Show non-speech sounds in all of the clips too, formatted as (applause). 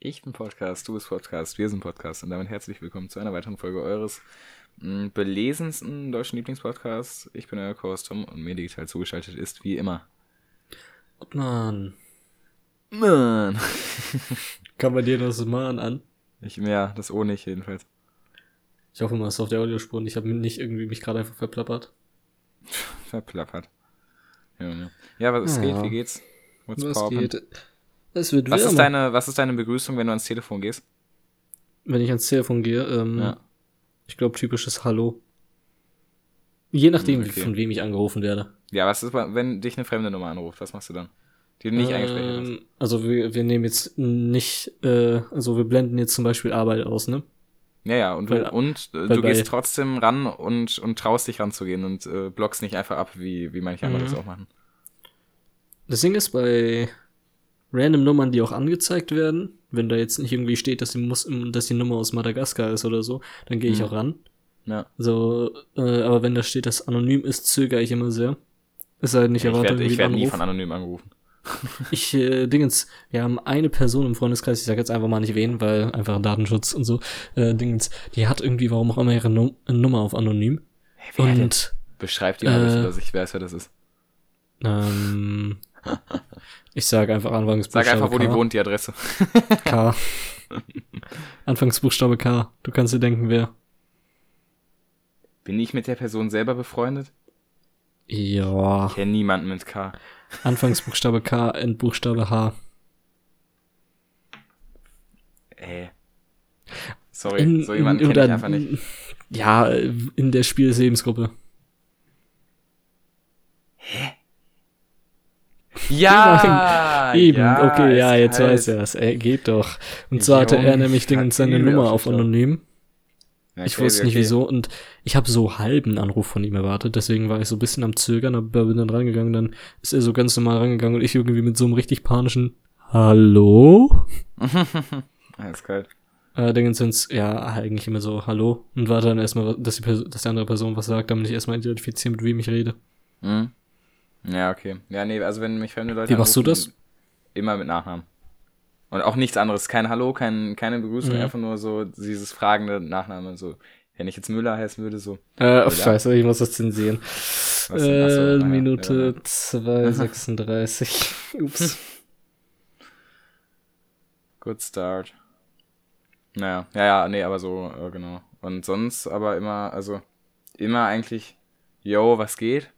Ich bin Podcast, du bist Podcast, wir sind Podcast und damit herzlich willkommen zu einer weiteren Folge eures mh, belesensten deutschen Lieblingspodcasts. Ich bin euer Co-Host Tom und mir digital zugeschaltet ist wie immer. Mann. Mann. (laughs) Kann man dir das Mann an? Ich, ja, das ohne ich jedenfalls. Ich hoffe mal, es ist auf der Audiospur und ich habe nicht irgendwie mich gerade einfach verplappert. Verplappert. Ja, ja. ja was Ja. geht? Wie geht's? What's Was geht? Es wird Was ist, deine, was ist deine Begrüßung, wenn du ans Telefon gehst? Wenn ich ans Telefon gehe, ähm, Ja. ich glaube typisches Hallo. Je nachdem, Okay. von wem ich angerufen werde. Ja, was ist, wenn dich eine fremde Nummer anruft? Was machst du dann? Die du nicht eingespeichert hast. ähm, Also wir, wir nehmen jetzt nicht, äh, also wir blenden jetzt zum Beispiel Arbeit aus, ne? Ja, ja, und du, Weil- und, äh, du gehst trotzdem ran und, und traust dich ranzugehen und äh, blockst nicht einfach ab, wie, wie manche andere Mhm. das auch machen. Das Ding ist, bei random Nummern, die auch angezeigt werden, wenn da jetzt nicht irgendwie steht, dass die, Mus dass die Nummer aus Madagaskar ist oder so, dann gehe ich Mhm. auch ran. Ja. So, äh, aber wenn da steht, dass anonym ist, zögere ich immer sehr. Es sei denn, ich ich erwarte werde werd nie von anonym angerufen. (laughs) (laughs) Ich, äh, Dingens, wir haben eine Person im Freundeskreis, ich sage jetzt einfach mal nicht wen, weil einfach Datenschutz und so, äh, Dingens, die hat irgendwie, warum auch immer, ihre Num Nummer auf anonym. Hey, wer denn? Und, Beschreib die mal, äh, dass ich weiß, wer das ist. ähm, ich sage einfach Sag Anfangsbuchstabe einfach, wo die K. wohnt, die Adresse. K. (laughs) Anfangsbuchstabe K. Du kannst dir denken, wer. Bin ich mit der Person selber befreundet? Ja. Ich kenne niemanden mit K. Anfangsbuchstabe K, Endbuchstabe H. Ey. Sorry, In- so jemanden kenne ich einfach nicht. Ja, in der Spiel-Lebensgruppe. Ja! (laughs) Eben, ja, okay, ja, jetzt eiskalt. weiß er es. Ey, geht doch. Und zwar hatte er nämlich Dingens seine Nummer auf anonym. Ja, Ich okay, wusste nicht okay. wieso und ich habe so halben Anruf von ihm erwartet, deswegen war ich so ein bisschen am Zögern, aber bin dann rangegangen, dann ist er so ganz normal rangegangen und ich irgendwie mit so einem richtig panischen Hallo? (laughs) Eiskalt. Äh, Dingens sind's, ja, eigentlich immer so Hallo und warte dann erstmal, dass die, Perso- dass die andere Person was sagt, damit ich erstmal identifiziere, mit wem ich rede. Mhm. Ja, okay. Ja, nee, also wenn mich fremde Leute Wie machst du anrufen, das? Immer mit Nachnamen. Und auch nichts anderes. Kein Hallo, kein, keine Begrüßung, Mhm. einfach nur so dieses fragende Nachname. So, wenn ich jetzt Müller heißen würde, so. Äh, scheiße, ich muss das zensieren. Was Äh, ja, Minute ja. (laughs) 2,36. Ups. Good start. Naja, ja, ja, nee, aber so, äh, genau. Und sonst aber immer, also, immer eigentlich, yo, was geht?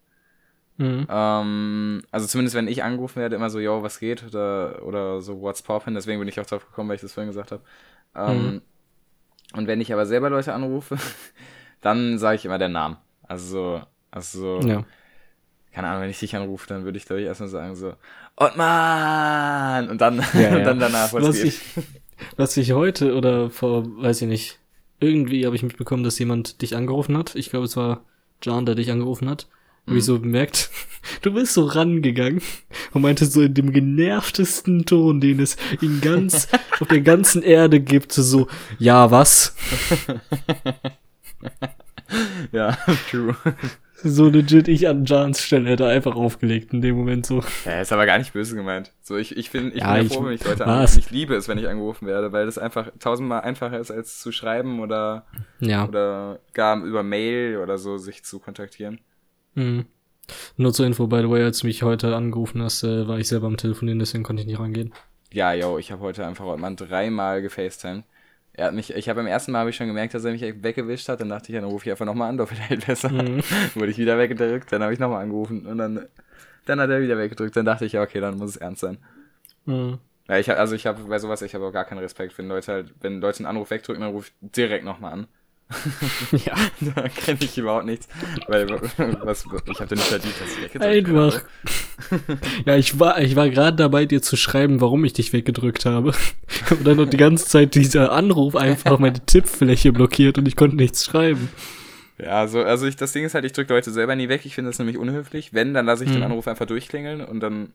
Mhm. Ähm, also zumindest wenn ich angerufen werde, immer so, yo, was geht? Oder, oder so, what's poppin'? Deswegen bin ich auch drauf gekommen, weil ich das vorhin gesagt habe. Ähm, Mhm. Und wenn ich aber selber Leute anrufe, (laughs) dann sage ich immer den Namen. Also so, also so, Ja. keine Ahnung, wenn ich dich anrufe, dann würde ich, glaube ich, erstmal sagen so, Ottmann! Und dann, Ja, (laughs) ja. und dann danach, was, Was geht. ich, was ich heute oder vor, weiß ich nicht, irgendwie habe ich mitbekommen, dass jemand dich angerufen hat. Ich glaube, es war John, der dich angerufen hat. Hab Mhm. ich so bemerkt, (laughs) du bist so rangegangen und meinte so in dem genervtesten Ton, den es in ganz, (laughs) auf der ganzen Erde gibt, so, ja, was? (laughs) Ja, true. So legit, ich an Johns Stelle hätte einfach aufgelegt in dem Moment so. Ja, ist aber gar nicht böse gemeint. So, ich, ich, find, ich Ja, bin ja ich- froh, wenn ich Leute was? anrufe. Ich liebe es, wenn ich angerufen werde, weil das einfach tausendmal einfacher ist, als zu schreiben oder, Ja. oder gar über Mail oder so sich zu kontaktieren. Mhm. Nur zur Info, by the way, als du mich heute angerufen hast, äh, war ich selber am Telefonieren, deswegen konnte ich nicht rangehen. Ja, yo, ich habe heute einfach heute mal dreimal gefacetimed. Er hat mich, ich habe beim ersten Mal habe ich schon gemerkt, dass er mich weggewischt hat. Dann dachte ich, dann rufe ich einfach nochmal an, doch vielleicht besser. Mhm. (laughs) Wurde ich wieder weggedrückt, dann habe ich nochmal angerufen und dann, dann hat er wieder weggedrückt. Dann dachte ich, ja, okay, dann muss es ernst sein. Mhm. Ja, ich hab, also ich habe bei sowas, ich habe auch gar keinen Respekt, wenn Leute halt, wenn Leute einen Anruf wegdrücken, dann rufe ich direkt nochmal an. (laughs) Ja. (laughs) da kenne ich überhaupt nichts. Weil was, ich habe da nicht verdient, dass ich weggedrückt Einfach. Ja, ich war, ich war gerade dabei, dir zu schreiben, warum ich dich weggedrückt habe. (laughs) Und dann noch die ganze Zeit dieser Anruf einfach meine Tippfläche blockiert und ich konnte nichts schreiben. Ja, so, also ich, das Ding ist halt, ich drücke Leute selber nie weg. Ich finde das nämlich unhöflich. Wenn, dann lasse ich den Mhm. Anruf einfach durchklingeln und dann,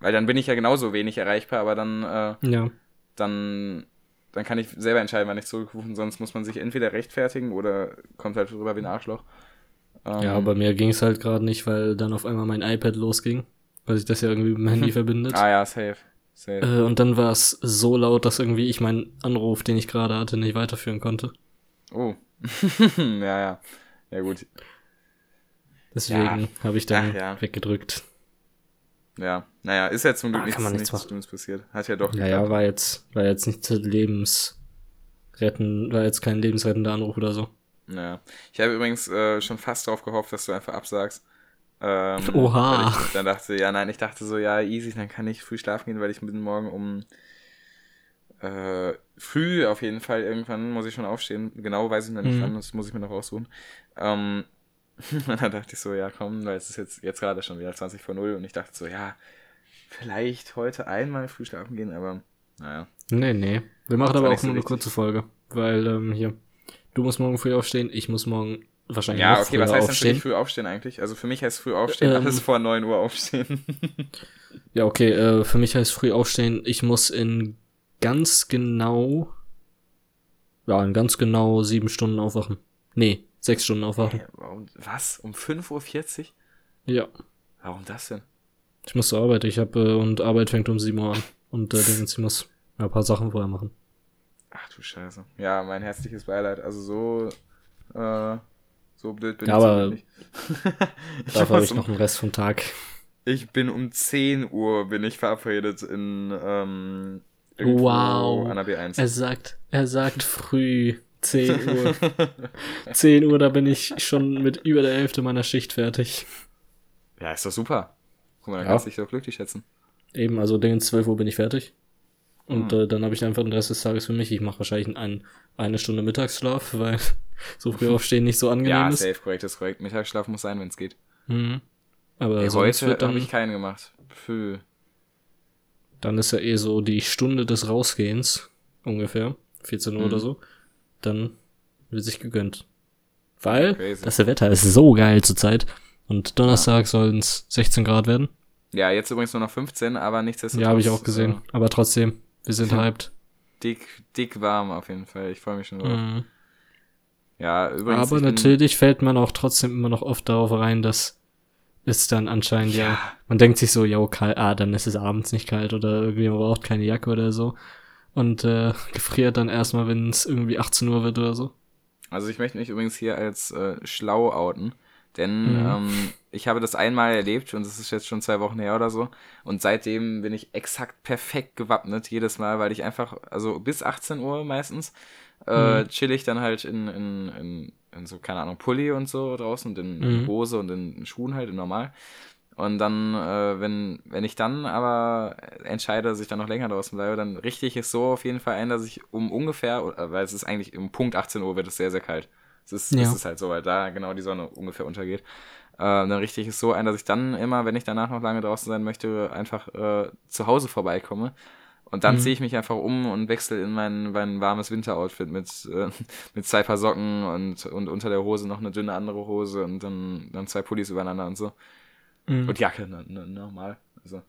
weil dann bin ich ja genauso wenig erreichbar, aber dann, äh, Ja. dann, dann kann ich selber entscheiden, wann ich zurückrufe. Sonst muss man sich entweder rechtfertigen oder kommt halt rüber wie ein Arschloch. Ähm, Ja, bei mir ging es halt gerade nicht, weil dann auf einmal mein iPad losging, weil sich das ja irgendwie mit dem Handy (laughs) verbindet. Ah ja, safe. Safe. Äh, und dann war es so laut, dass irgendwie ich meinen Anruf, den ich gerade hatte, nicht weiterführen konnte. Oh. (laughs) ja, ja. Ja, gut. Deswegen Ja. habe ich dann Ach, ja. weggedrückt. Ja. Naja, ist ja zum Glück Ah, nichts, nichts, nichts. Schlimmes passiert. Hat ja doch Naja, geklappt. war jetzt, war jetzt nicht lebensretten, war jetzt kein lebensrettender Anruf oder so. Naja. Ich habe übrigens äh, schon fast darauf gehofft, dass du einfach absagst. Ähm, (laughs) Oha. Ich dann dachte, ja, nein, ich dachte so, ja, easy, dann kann ich früh schlafen gehen, weil ich bin morgen um äh, früh auf jeden Fall irgendwann muss ich schon aufstehen. Genau weiß ich noch nicht Mhm. wann, das muss ich mir noch raussuchen. Ähm, (laughs) und dann dachte ich so, ja, komm, weil es ist jetzt, jetzt gerade schon wieder 20 vor 0 und ich dachte so, ja, vielleicht heute einmal früh schlafen gehen, aber naja. Nee, nee. Wir machen aber auch so nur eine kurze Folge. Weil, ähm, hier, du musst morgen früh aufstehen, ich muss morgen wahrscheinlich Ja, okay, was heißt denn aufstehen. früh aufstehen eigentlich? Also für mich heißt früh aufstehen, Ähm, alles vor 9 Uhr aufstehen. (laughs) Ja, okay, äh, für mich heißt früh aufstehen, ich muss in ganz genau, ja, in ganz genau sieben Stunden aufwachen. Nee, sechs Stunden aufwachen. Hä, warum, was? Um 5.40 Uhr? Ja. Warum das denn? Ich muss zur Arbeit, ich habe, äh, und Arbeit fängt um sieben Uhr an. Und äh, ich muss ein paar Sachen vorher machen. Ach du Scheiße. Ja, mein herzliches Beileid. Also so, äh, so blöd bin Ja, ich aber nicht. (laughs) (laughs) ich, Dafür habe ich noch einen Rest vom Tag. ich bin um 10 Uhr bin ich verabredet in, ähm, Wow. an der B1. Er sagt, er sagt früh 10 (laughs) Uhr. 10 Uhr, da bin ich schon mit über der Hälfte meiner Schicht fertig. ja, ist doch super. Guck mal, da Ja. kannst du dich doch glücklich schätzen. Eben, also Dingens 12 Uhr bin ich fertig. Und Mhm. äh, dann habe ich einfach den Rest des Tages für mich. Ich mache wahrscheinlich ein, eine Stunde Mittagsschlaf, (laughs) weil so früh aufstehen nicht so angenehm Ja, ist. safe, korrekt, ist korrekt. Mittagsschlaf muss sein, wenn es geht. Mhm. Aber Ey, heute habe ich keinen gemacht. Pfü. dann ist ja eh so die Stunde des Rausgehens, ungefähr, 14 Uhr Mhm. oder so. Dann wird sich gegönnt. Weil Crazy. das Wetter ist so geil zurzeit. Und Donnerstag sollen es 16 Grad werden. Ja, jetzt übrigens nur noch 15, aber nichtsdestotrotz. Ja, habe ich auch gesehen. Äh, Aber trotzdem, wir sind Ja. hyped. dick, dick warm auf jeden Fall. Ich freue mich schon drauf. Mhm. Ja, übrigens. Aber natürlich fällt man auch trotzdem immer noch oft darauf rein, dass es dann anscheinend ja, Ja. man denkt sich so, ja, kalt, ah, dann ist es abends nicht kalt oder irgendwie man braucht keine Jacke oder so. Und äh, (laughs) gefriert dann erstmal, wenn es irgendwie 18 Uhr wird oder so. Also ich möchte mich übrigens hier als äh, schlau outen, denn Mhm. ähm, ich habe das einmal erlebt und das ist jetzt schon zwei Wochen her oder so und seitdem bin ich exakt perfekt gewappnet jedes Mal, weil ich einfach, also bis 18 Uhr meistens, äh, Mhm. chill ich dann halt in, in, in, in so, keine Ahnung, Pulli und so draußen und in, Mhm. Hose und in Schuhen halt, in normal. Und dann, äh, wenn, wenn ich dann aber entscheide, dass ich dann noch länger draußen bleibe, dann richte ich es so auf jeden Fall ein, dass ich um ungefähr, oder- weil es ist eigentlich um Punkt 18 Uhr wird es sehr, sehr kalt. Es ist, Ja. es ist halt so, weil da genau die Sonne ungefähr untergeht. Äh, dann richte ich es so ein, dass ich dann immer, wenn ich danach noch lange draußen sein möchte, einfach äh, zu Hause vorbeikomme. Und dann Mhm. ziehe ich mich einfach um und wechsle in mein, mein warmes Winteroutfit mit, äh, (laughs) mit zwei Paar Socken und, und unter der Hose noch eine dünne andere Hose und dann, dann zwei Pullis übereinander und so. Mhm. Und Jacke, ne, ne, normal. Also,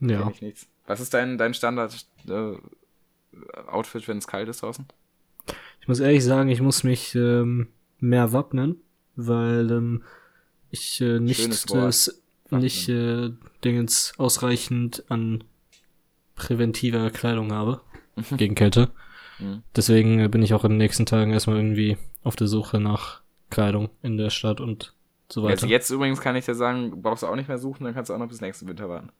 Ja. ich nichts. Was ist dein, dein Standard-Outfit, wenn es kalt ist draußen? Ich muss ehrlich sagen, ich muss mich ähm, mehr wappnen, weil ähm, ich äh, nicht das, nicht äh, Dingens ausreichend an präventiver Kleidung habe gegen Kälte. Mhm. Deswegen äh, bin ich auch in den nächsten Tagen erstmal irgendwie auf der Suche nach Kleidung in der Stadt und so weiter. Also jetzt übrigens kann ich dir sagen, brauchst du auch nicht mehr suchen, dann kannst du auch noch bis nächsten Winter warten.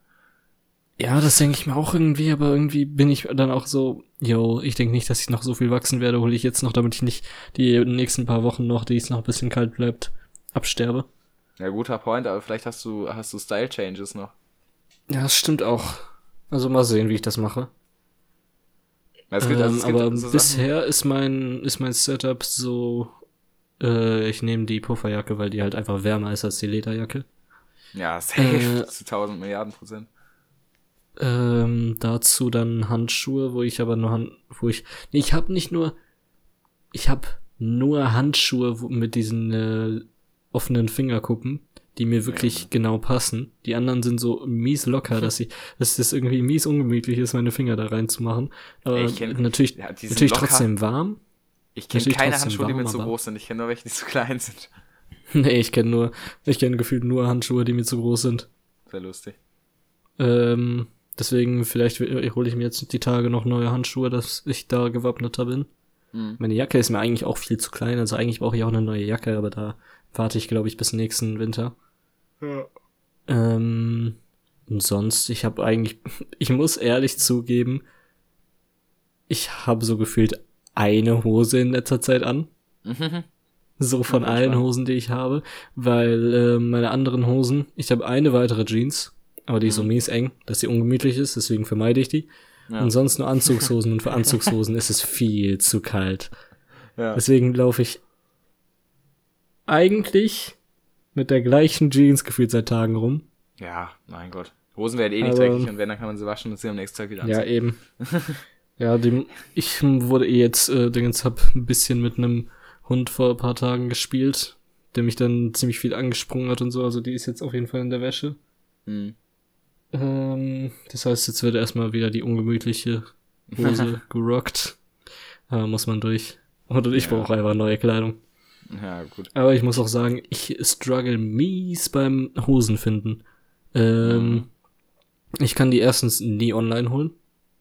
Ja, das denke ich mir auch irgendwie, aber irgendwie bin ich dann auch so, yo, ich denke nicht, dass ich noch so viel wachsen werde, hole ich jetzt noch, damit ich nicht die nächsten paar Wochen noch, die es noch ein bisschen kalt bleibt, absterbe. Ja, guter Point, aber vielleicht hast du, hast du Style-Changes noch. Ja, das stimmt auch. Also mal sehen, wie ich das mache. Es gibt, ähm, also gibt aber so bisher ist mein, ist mein Setup so, äh, ich nehme die Pufferjacke, weil die halt einfach wärmer ist als die Lederjacke. ja, safe, äh, zu 1000 Milliarden Prozent. Ähm, dazu dann Handschuhe, wo ich aber nur Hand, wo ich, nee, ich habe nicht nur, ich habe nur Handschuhe wo, mit diesen äh, offenen Fingerkuppen, die mir wirklich Ja. genau passen. Die anderen sind so mies locker, dass ich, dass das irgendwie mies ungemütlich ist, meine Finger da reinzumachen. Aber ich kenn- natürlich, Ja, natürlich locker. trotzdem warm. Ich kenne keine Handschuhe, die mir warm, zu groß sind. Ich kenne nur welche, die zu (laughs) klein sind. (laughs) nee, ich kenne nur, ich kenne gefühlt nur Handschuhe, die mir zu groß sind. Sehr lustig. Ähm, Deswegen, vielleicht hole ich mir jetzt die Tage noch neue Handschuhe, dass ich da gewappneter bin. Mhm. Meine Jacke ist mir eigentlich auch viel zu klein, also eigentlich brauche ich auch eine neue Jacke, aber da warte ich, glaube ich, bis nächsten Winter. Ja. Ähm, und sonst, ich habe eigentlich, (laughs) ich muss ehrlich zugeben, ich habe so gefühlt eine Hose in letzter Zeit an. Mhm. So von Ja, allen. Hosen, die ich habe, weil äh, meine anderen Hosen, ich habe eine weitere Jeans, aber die ist so Mhm. mies eng, dass sie ungemütlich ist, deswegen vermeide ich die. Ja. Und sonst nur (laughs) Anzugshosen und für Anzugshosen ist es viel zu kalt. ja. Deswegen laufe ich eigentlich mit der gleichen Jeans gefühlt seit Tagen rum. ja, mein Gott. Hosen werden eh nicht Aber- dreckig und wenn, dann kann man sie waschen und sie am nächsten Tag wieder Ja, anziehen. eben. (laughs) ja, dem, ich wurde eh jetzt, äh, Dingens, hab ein bisschen mit einem Hund vor ein paar Tagen gespielt, der mich dann ziemlich viel angesprungen hat und so. Also die ist jetzt auf jeden Fall in der Wäsche. Mhm. Ähm, das heißt, jetzt wird erstmal wieder die ungemütliche Hose (laughs) gerockt. Da muss man durch. Oder ich Ja. brauche einfach neue Kleidung. Ja, gut. Aber ich muss auch sagen, ich struggle mies beim Hosen finden. Ähm, Mhm. Ich kann die erstens nie online holen,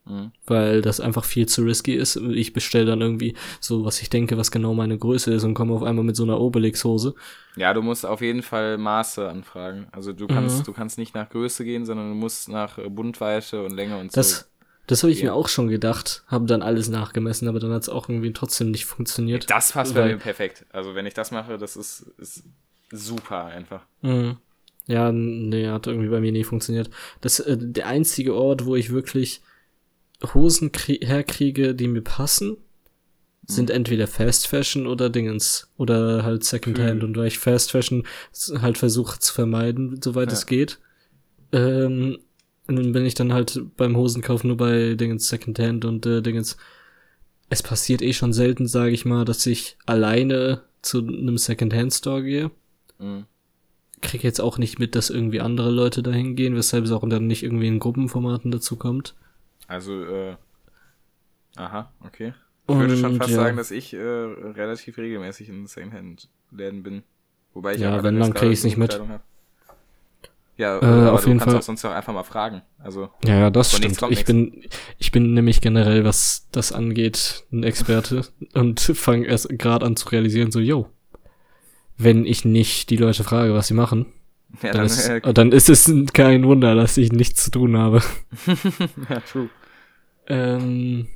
Mhm. weil das einfach viel zu risky ist. Ich bestelle dann irgendwie so, was ich denke, was genau meine Größe ist und komme auf einmal mit so einer Obelix-Hose. Ja, du musst auf jeden Fall Maße anfragen. Also du kannst, Mhm. du kannst nicht nach Größe gehen, sondern du musst nach äh, Bundweite und Länge und so. Das, das habe ich Ja. mir auch schon gedacht, habe dann alles nachgemessen, aber dann hat es auch irgendwie trotzdem nicht funktioniert. Das passt bei mir perfekt. Also wenn ich das mache, das ist, ist super einfach. Mhm. Ja, nee, hat irgendwie bei mir nie funktioniert. Das äh, der einzige Ort, wo ich wirklich Hosen krie- herkriege, die mir passen, sind entweder Fast Fashion oder Dingens oder halt Secondhand. Hm. Und weil ich Fast Fashion halt versuche zu vermeiden, soweit Ja. es geht, ähm, dann bin ich dann halt beim Hosenkauf nur bei Dingens Secondhand und äh, Dingens. Es passiert eh schon selten, sage ich mal, dass ich alleine zu einem Secondhand Store gehe Mhm. krieg jetzt auch nicht mit, dass irgendwie andere Leute dahin gehen, weshalb es auch dann nicht irgendwie in Gruppenformaten dazu kommt. Also, äh, aha, okay. Ich würde schon fast ja. sagen, dass ich äh, relativ regelmäßig in Secondhand-Läden bin. Wobei ich Ja, wenn, dann gerade krieg ich's nicht mit. Hab. Ja, Äh, aber auf du jeden kannst Fall. auch sonst auch einfach mal fragen. Also, Ja, ja, das stimmt. Ich bin, ich bin nämlich generell, was das angeht, ein Experte (laughs) und fange erst gerade an zu realisieren, so, yo, wenn ich nicht die Leute frage, was sie machen, (laughs) ja, dann, dann, ist, äh, dann ist es kein Wunder, dass ich nichts zu tun habe. (laughs) (laughs) ja, true. Ähm,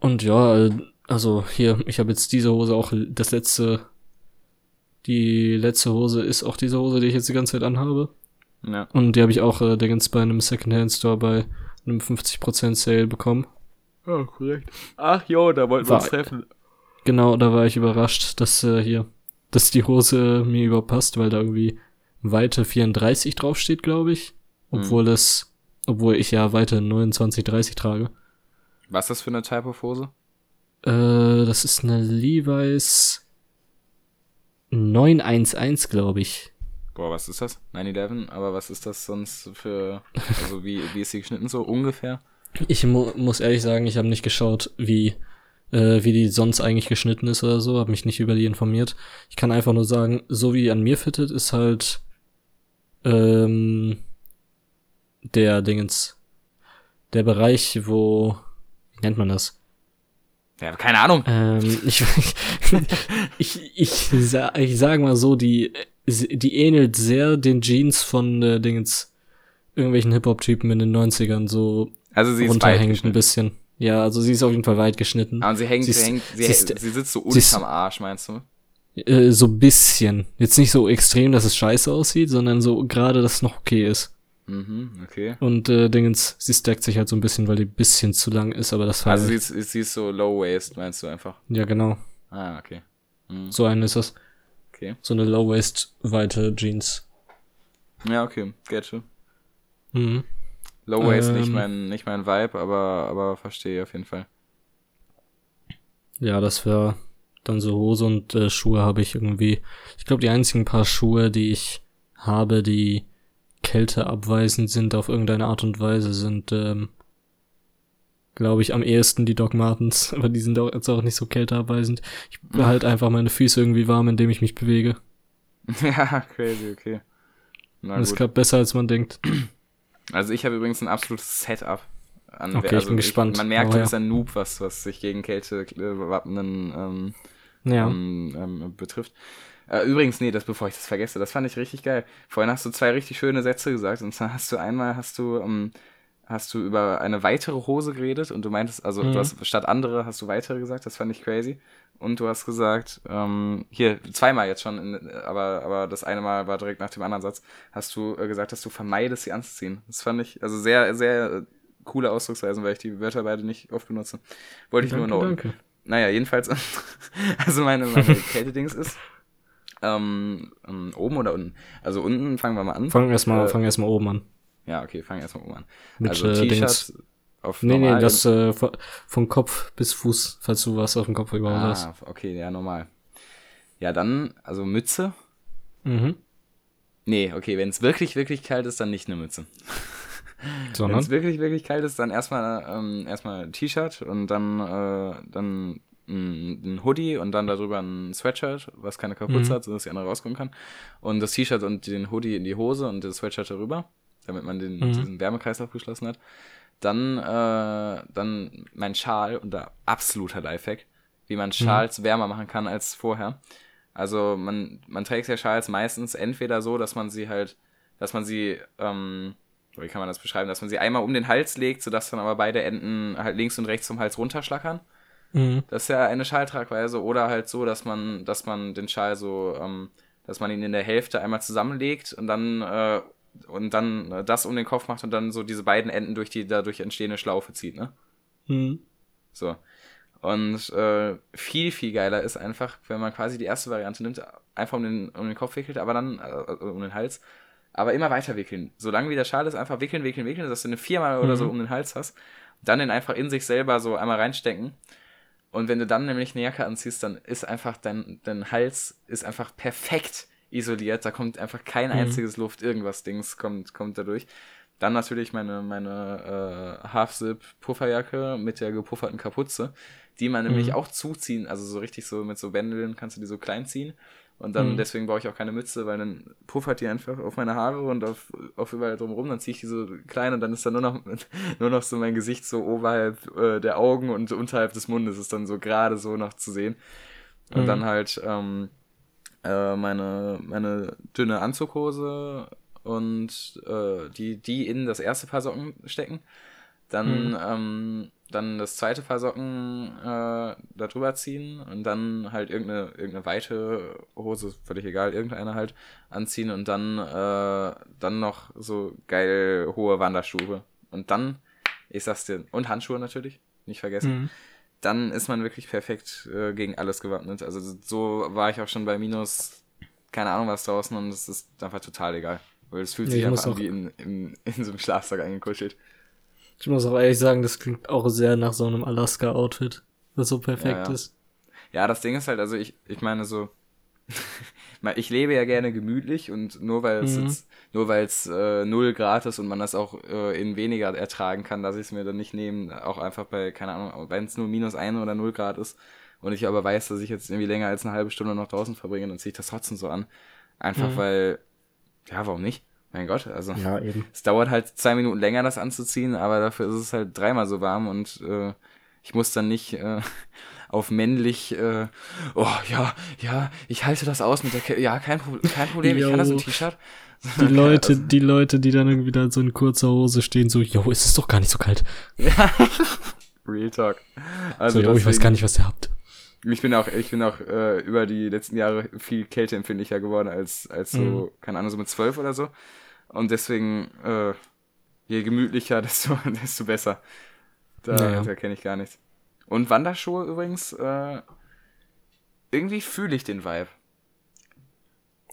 und ja, äh, also hier, ich habe jetzt diese Hose auch das letzte, die letzte Hose ist auch diese Hose, die ich jetzt die ganze Zeit anhabe. Ja. Und die habe ich auch äh, Dingens bei einem Secondhand Store bei einem 50% Sale bekommen. Oh, korrekt. Ach jo, da wollten wir uns War- treffen. Genau, da war ich überrascht, dass äh, hier, dass die Hose mir überpasst, weil da irgendwie Weite 34 draufsteht, glaube ich. Obwohl es, obwohl ich ja Weite 29, 30 trage. Was ist das für eine Type of Hose? Äh, das ist eine Levi's 911, glaube ich. Boah, was ist das? 9-11, aber was ist das sonst für, also wie, wie ist sie geschnitten so ungefähr? Ich mu muss ehrlich sagen, ich habe nicht geschaut, wie, äh, wie die sonst eigentlich geschnitten ist oder so, habe mich nicht über die informiert. Ich kann einfach nur sagen, so wie die an mir fittet, ist halt ähm, der Dingens, der Bereich, wo, wie nennt man das? Ja, keine Ahnung. Ähm, ich, (laughs) ich, ich, sa ich sag mal so, die, die ähnelt sehr den Jeans von äh, Dingens, irgendwelchen Hip-Hop-Typen in den 90ern, so Also sie runterhängt ein bisschen. Ja, also sie ist auf jeden Fall weit geschnitten. Ah, und sie hängt, Sie sie, hängt, sie, sie ist- sie sitzt so unterm Arsch, meinst du? Äh, so bisschen. Jetzt nicht so extrem, dass es scheiße aussieht, sondern so gerade, dass es noch okay ist. Mhm, okay. Und äh, Dingens, sie stackt sich halt so ein bisschen, weil die ein bisschen zu lang ist, aber das war Also sie halt, ist, sie ist so low waist, meinst du einfach? ja genau, Ah, okay. Mhm, so eine ist das. okay. So eine Low-Waist-weite Jeans. Ja, okay, get you. Mhm. Low waist nicht Ähm. mein, nicht mein Vibe, aber, aber verstehe auf jeden Fall. Ja, das wäre dann so Hose und äh, Schuhe habe ich irgendwie. Ich glaube, die einzigen paar Schuhe, die ich habe, die kälteabweisend sind auf irgendeine Art und Weise, sind, ähm, glaube ich, am ehesten die Doc Martens. (laughs) Aber die sind auch jetzt auch nicht so kälteabweisend. Ich behalte einfach meine Füße irgendwie warm, indem ich mich bewege. (laughs) ja, crazy, okay. Na das gut. klappt besser, als man denkt. Also ich habe übrigens ein absolutes Setup. An, okay, also ich bin ich, gespannt. Man merkt, oh, ja. ist ein Noob, was, was sich gegen Kälte äh, wappnen ähm, ja. ähm, ähm, betrifft. Äh, übrigens, nee, das bevor ich das vergesse, das fand ich richtig geil. Vorhin hast du zwei richtig schöne Sätze gesagt. Und zwar hast du einmal hast du ähm, hast du über eine weitere Hose geredet und du meintest, also mhm. du hast statt andere hast du weitere gesagt, das fand ich crazy. Und du hast gesagt, ähm, hier zweimal jetzt schon, in, aber, aber das eine Mal war direkt nach dem anderen Satz, hast du äh, gesagt, dass du vermeidest, sie anzuziehen. Das fand ich, also sehr, sehr äh, coole Ausdrucksweisen, weil ich die Wörter beide nicht oft benutze. Wollte ich danke, nur noch. Danke. Naja, jedenfalls, (laughs) also meine, meine Kältedings ist, ähm, ähm, oben oder unten? Also unten fangen wir mal an. Fangen wir erstmal äh, erst oben an. Ja, okay, fangen erstmal oben an. Mit, also äh, T-Shirt auf Nee, normal nee, das äh, von Kopf bis Fuß, falls du was auf dem Kopf überhaupt ah, hast. okay, ja, normal. Ja, dann, also Mütze. Mhm. Nee, okay, wenn es wirklich, wirklich kalt ist, dann nicht eine Mütze. (laughs) (laughs) Wenn es wirklich, wirklich kalt ist, dann erstmal ähm, erstmal ein T-Shirt und dann, äh, dann ein, ein, Hoodie und dann darüber ein Sweatshirt, was keine Kapuze mhm. hat, sodass die andere rauskommen kann. Und das T-Shirt und den Hoodie in die Hose und das Sweatshirt darüber, damit man den, mhm. diesen Wärmekreislauf geschlossen hat. Dann, äh, dann mein Schal und da absoluter Lifehack, wie man mhm. Schals mhm. wärmer machen kann als vorher. Also man, man trägt ja Schals meistens entweder so, dass man sie halt, dass man sie ähm, wie kann man das beschreiben, dass man sie einmal um den Hals legt, sodass dann aber beide Enden halt links und rechts vom Hals runterschlackern. Mhm. Das ist ja eine Schalltragweise. Oder halt so, dass man, dass man den Schal so, ähm, dass man ihn in der Hälfte einmal zusammenlegt und dann äh, und dann äh, das um den Kopf macht und dann so diese beiden Enden durch die dadurch entstehende Schlaufe zieht, ne? Mhm. So. Und äh, viel, viel geiler ist einfach, wenn man quasi die erste Variante nimmt, einfach um den, um den Kopf wickelt, aber dann, äh, um den Hals, aber immer weiter wickeln. Solange wie der Schal ist, einfach wickeln, wickeln, wickeln, dass du eine viermal mhm. oder so mhm. um den Hals hast. Dann den einfach in sich selber so einmal reinstecken. Und wenn du dann nämlich eine Jacke anziehst, dann ist einfach dein, dein Hals ist einfach perfekt isoliert. Da kommt einfach kein mhm. einziges Luft, irgendwas Dings kommt, kommt dadurch. Dann natürlich meine, meine äh, Half-Zip-Pufferjacke mit der gepufferten Kapuze, die man nämlich mhm. auch zuziehen, also so richtig so mit so Bändeln kannst du die so klein ziehen. Und dann, mhm. deswegen brauche ich auch keine Mütze, weil dann puffert die einfach auf meine Haare und auf, auf überall drumherum. Dann ziehe ich die so klein und dann ist dann nur noch, (laughs) nur noch so mein Gesicht so oberhalb äh, der Augen und unterhalb des Mundes ist dann so gerade so noch zu sehen. Und mhm. dann halt ähm, äh, meine, meine dünne Anzughose und äh, die, die in das erste Paar Socken stecken. Dann mhm. ähm, dann das zweite Paar Socken äh, da drüber ziehen und dann halt irgendeine, irgendeine weite Hose, völlig egal, irgendeine halt anziehen und dann, äh, dann noch so geil hohe Wanderschuhe. Und dann, ich sag's dir, und Handschuhe natürlich, nicht vergessen. Mhm. Dann ist man wirklich perfekt äh, gegen alles gewappnet. Also so war ich auch schon bei minus, keine Ahnung was draußen und es ist einfach total egal. Weil es fühlt sich einfach an wie in, in, in so einem Schlafsack eingekuschelt. Ich muss auch ehrlich sagen, das klingt auch sehr nach so einem Alaska-Outfit, das so perfekt ja, ja. ist. Ja, das Ding ist halt, also ich, ich meine so, (laughs) ich lebe ja gerne gemütlich und nur weil es mhm. jetzt, nur weil es äh, null Grad ist und man das auch äh, in weniger ertragen kann, dass ich es mir dann nicht nehme, auch einfach bei, keine Ahnung, wenn es nur minus ein oder null Grad ist und ich aber weiß, dass ich jetzt irgendwie länger als eine halbe Stunde noch draußen verbringe, dann ziehe ich das trotzdem so an. Einfach mhm. weil, ja, warum nicht? Mein Gott, also ja, eben. es dauert halt zwei Minuten länger, das anzuziehen, aber dafür ist es halt dreimal so warm und äh, ich muss dann nicht äh, (laughs) auf männlich, äh, oh ja, ja, ich halte das aus mit der, Ke ja, kein, Pro kein Problem, ich kann das im T-Shirt. Die (laughs) Leute, also, die Leute, die dann irgendwie da so in kurzer Hose stehen, so, yo, ist es doch gar nicht so kalt. Ja, (laughs) Real Talk. Also, so, yo, ich weiß gar nicht, was ihr habt. Ich bin auch, ich bin auch äh, über die letzten Jahre viel kälteempfindlicher geworden als, als so, mhm. keine Ahnung, so mit zwölf oder so. Und deswegen, äh, je gemütlicher, (laughs) desto, desto besser. Da, naja. da kenne ich gar nichts. Und Wanderschuhe übrigens, äh, irgendwie fühle ich den Vibe.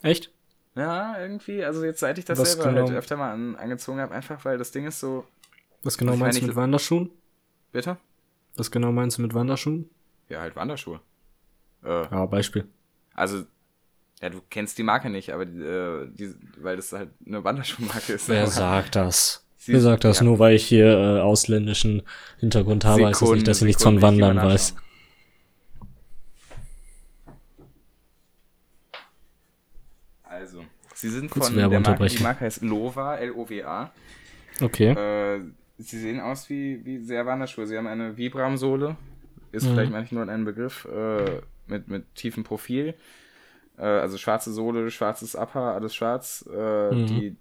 Echt? Ja, irgendwie, also jetzt seit ich das Was selber genau? halt öfter mal an, angezogen habe, einfach weil das Ding ist so. Was genau meinst du mit Wanderschuhen? Bitte? Was genau meinst du mit Wanderschuhen? Ja, halt Wanderschuhe. Äh, ja, Beispiel. Also, ja, du kennst die Marke nicht, aber äh, die, weil das halt eine Wanderschuhmarke ist. Wer sagt das? (laughs) Sie, Wer sagt das? Ja. Nur weil ich hier äh, ausländischen Hintergrund habe, heißt das nicht, dass ich nichts von Wandern weiß. Also, sie sind Kurz von der Marke, die Marke heißt Lova, L-O-W-A. Okay. Äh, sie sehen aus wie, wie sehr Wanderschuhe. Sie haben eine Vibram-Sohle, ist Mhm. vielleicht manchmal nur ein Begriff, äh, mit, mit tiefem Profil. Äh, also schwarze Sohle, schwarzes Upper, alles schwarz. Äh, Mhm. die,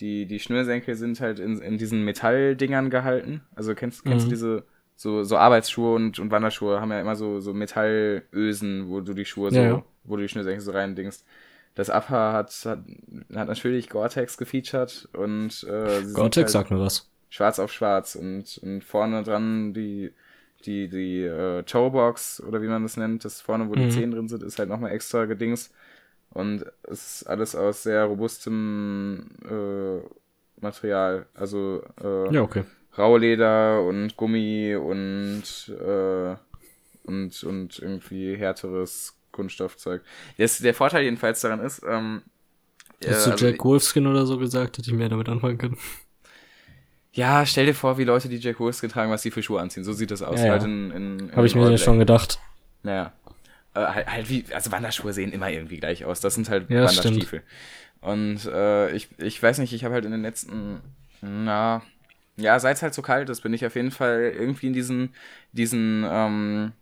die, die Schnürsenkel sind halt in, in diesen Metalldingern gehalten. Also kennst, kennst Mhm. du diese, so, so Arbeitsschuhe und, und Wanderschuhe haben ja immer so, so Metallösen, wo du die Schuhe so, Ja, ja. wo du die Schnürsenkel so reindingst. Das Upper hat, hat, hat natürlich Gore-Tex gefeatured und äh, Gore-Tex halt sagt mir was. schwarz auf schwarz und, und vorne dran die, die, die äh, Toebox oder wie man das nennt, das vorne, wo die Mhm. Zehen drin sind, ist halt nochmal extra gedings. Und es ist alles aus sehr robustem äh, Material. Also äh, Ja, okay. Rauleder und Gummi und, äh, und, und irgendwie härteres Kunststoffzeug. Das, der Vorteil jedenfalls daran ist, ähm, äh, du also Jack Wolfskin oder so gesagt, hätte ich mehr damit anfangen können. Ja, stell dir vor, wie Leute, die Jack Wolfskin tragen, was sie für Schuhe anziehen. So sieht das aus. Ja. Halt in, in, in Habe ich mir ja schon gedacht. Naja. Äh, halt, halt wie, also Wanderschuhe sehen immer irgendwie gleich aus. Das sind halt Ja, Wanderstiefel. Und äh, ich, ich weiß nicht, ich habe halt in den letzten, na, ja, seit es halt so kalt ist, bin ich auf jeden Fall irgendwie in diesen, diesen ähm,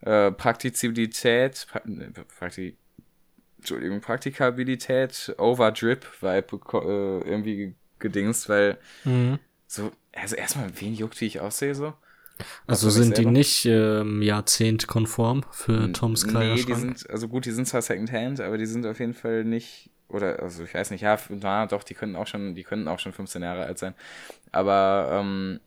äh, Praktizabilität, pra ne, Prakti Entschuldigung, Praktikabilität, Overdrip-Vibe äh, irgendwie gedingst, weil Mhm. So, also erstmal, wen juckt, wie ich aussehe so? Also mich sind die nicht ähm, jahrzehntkonform für Toms Nee, die Kleiderschrank? sind, also gut, die sind zwar Secondhand, aber die sind auf jeden Fall nicht, oder, also ich weiß nicht, ja, na, doch, die können auch schon, die können auch schon 15 Jahre alt sein. Aber, ähm,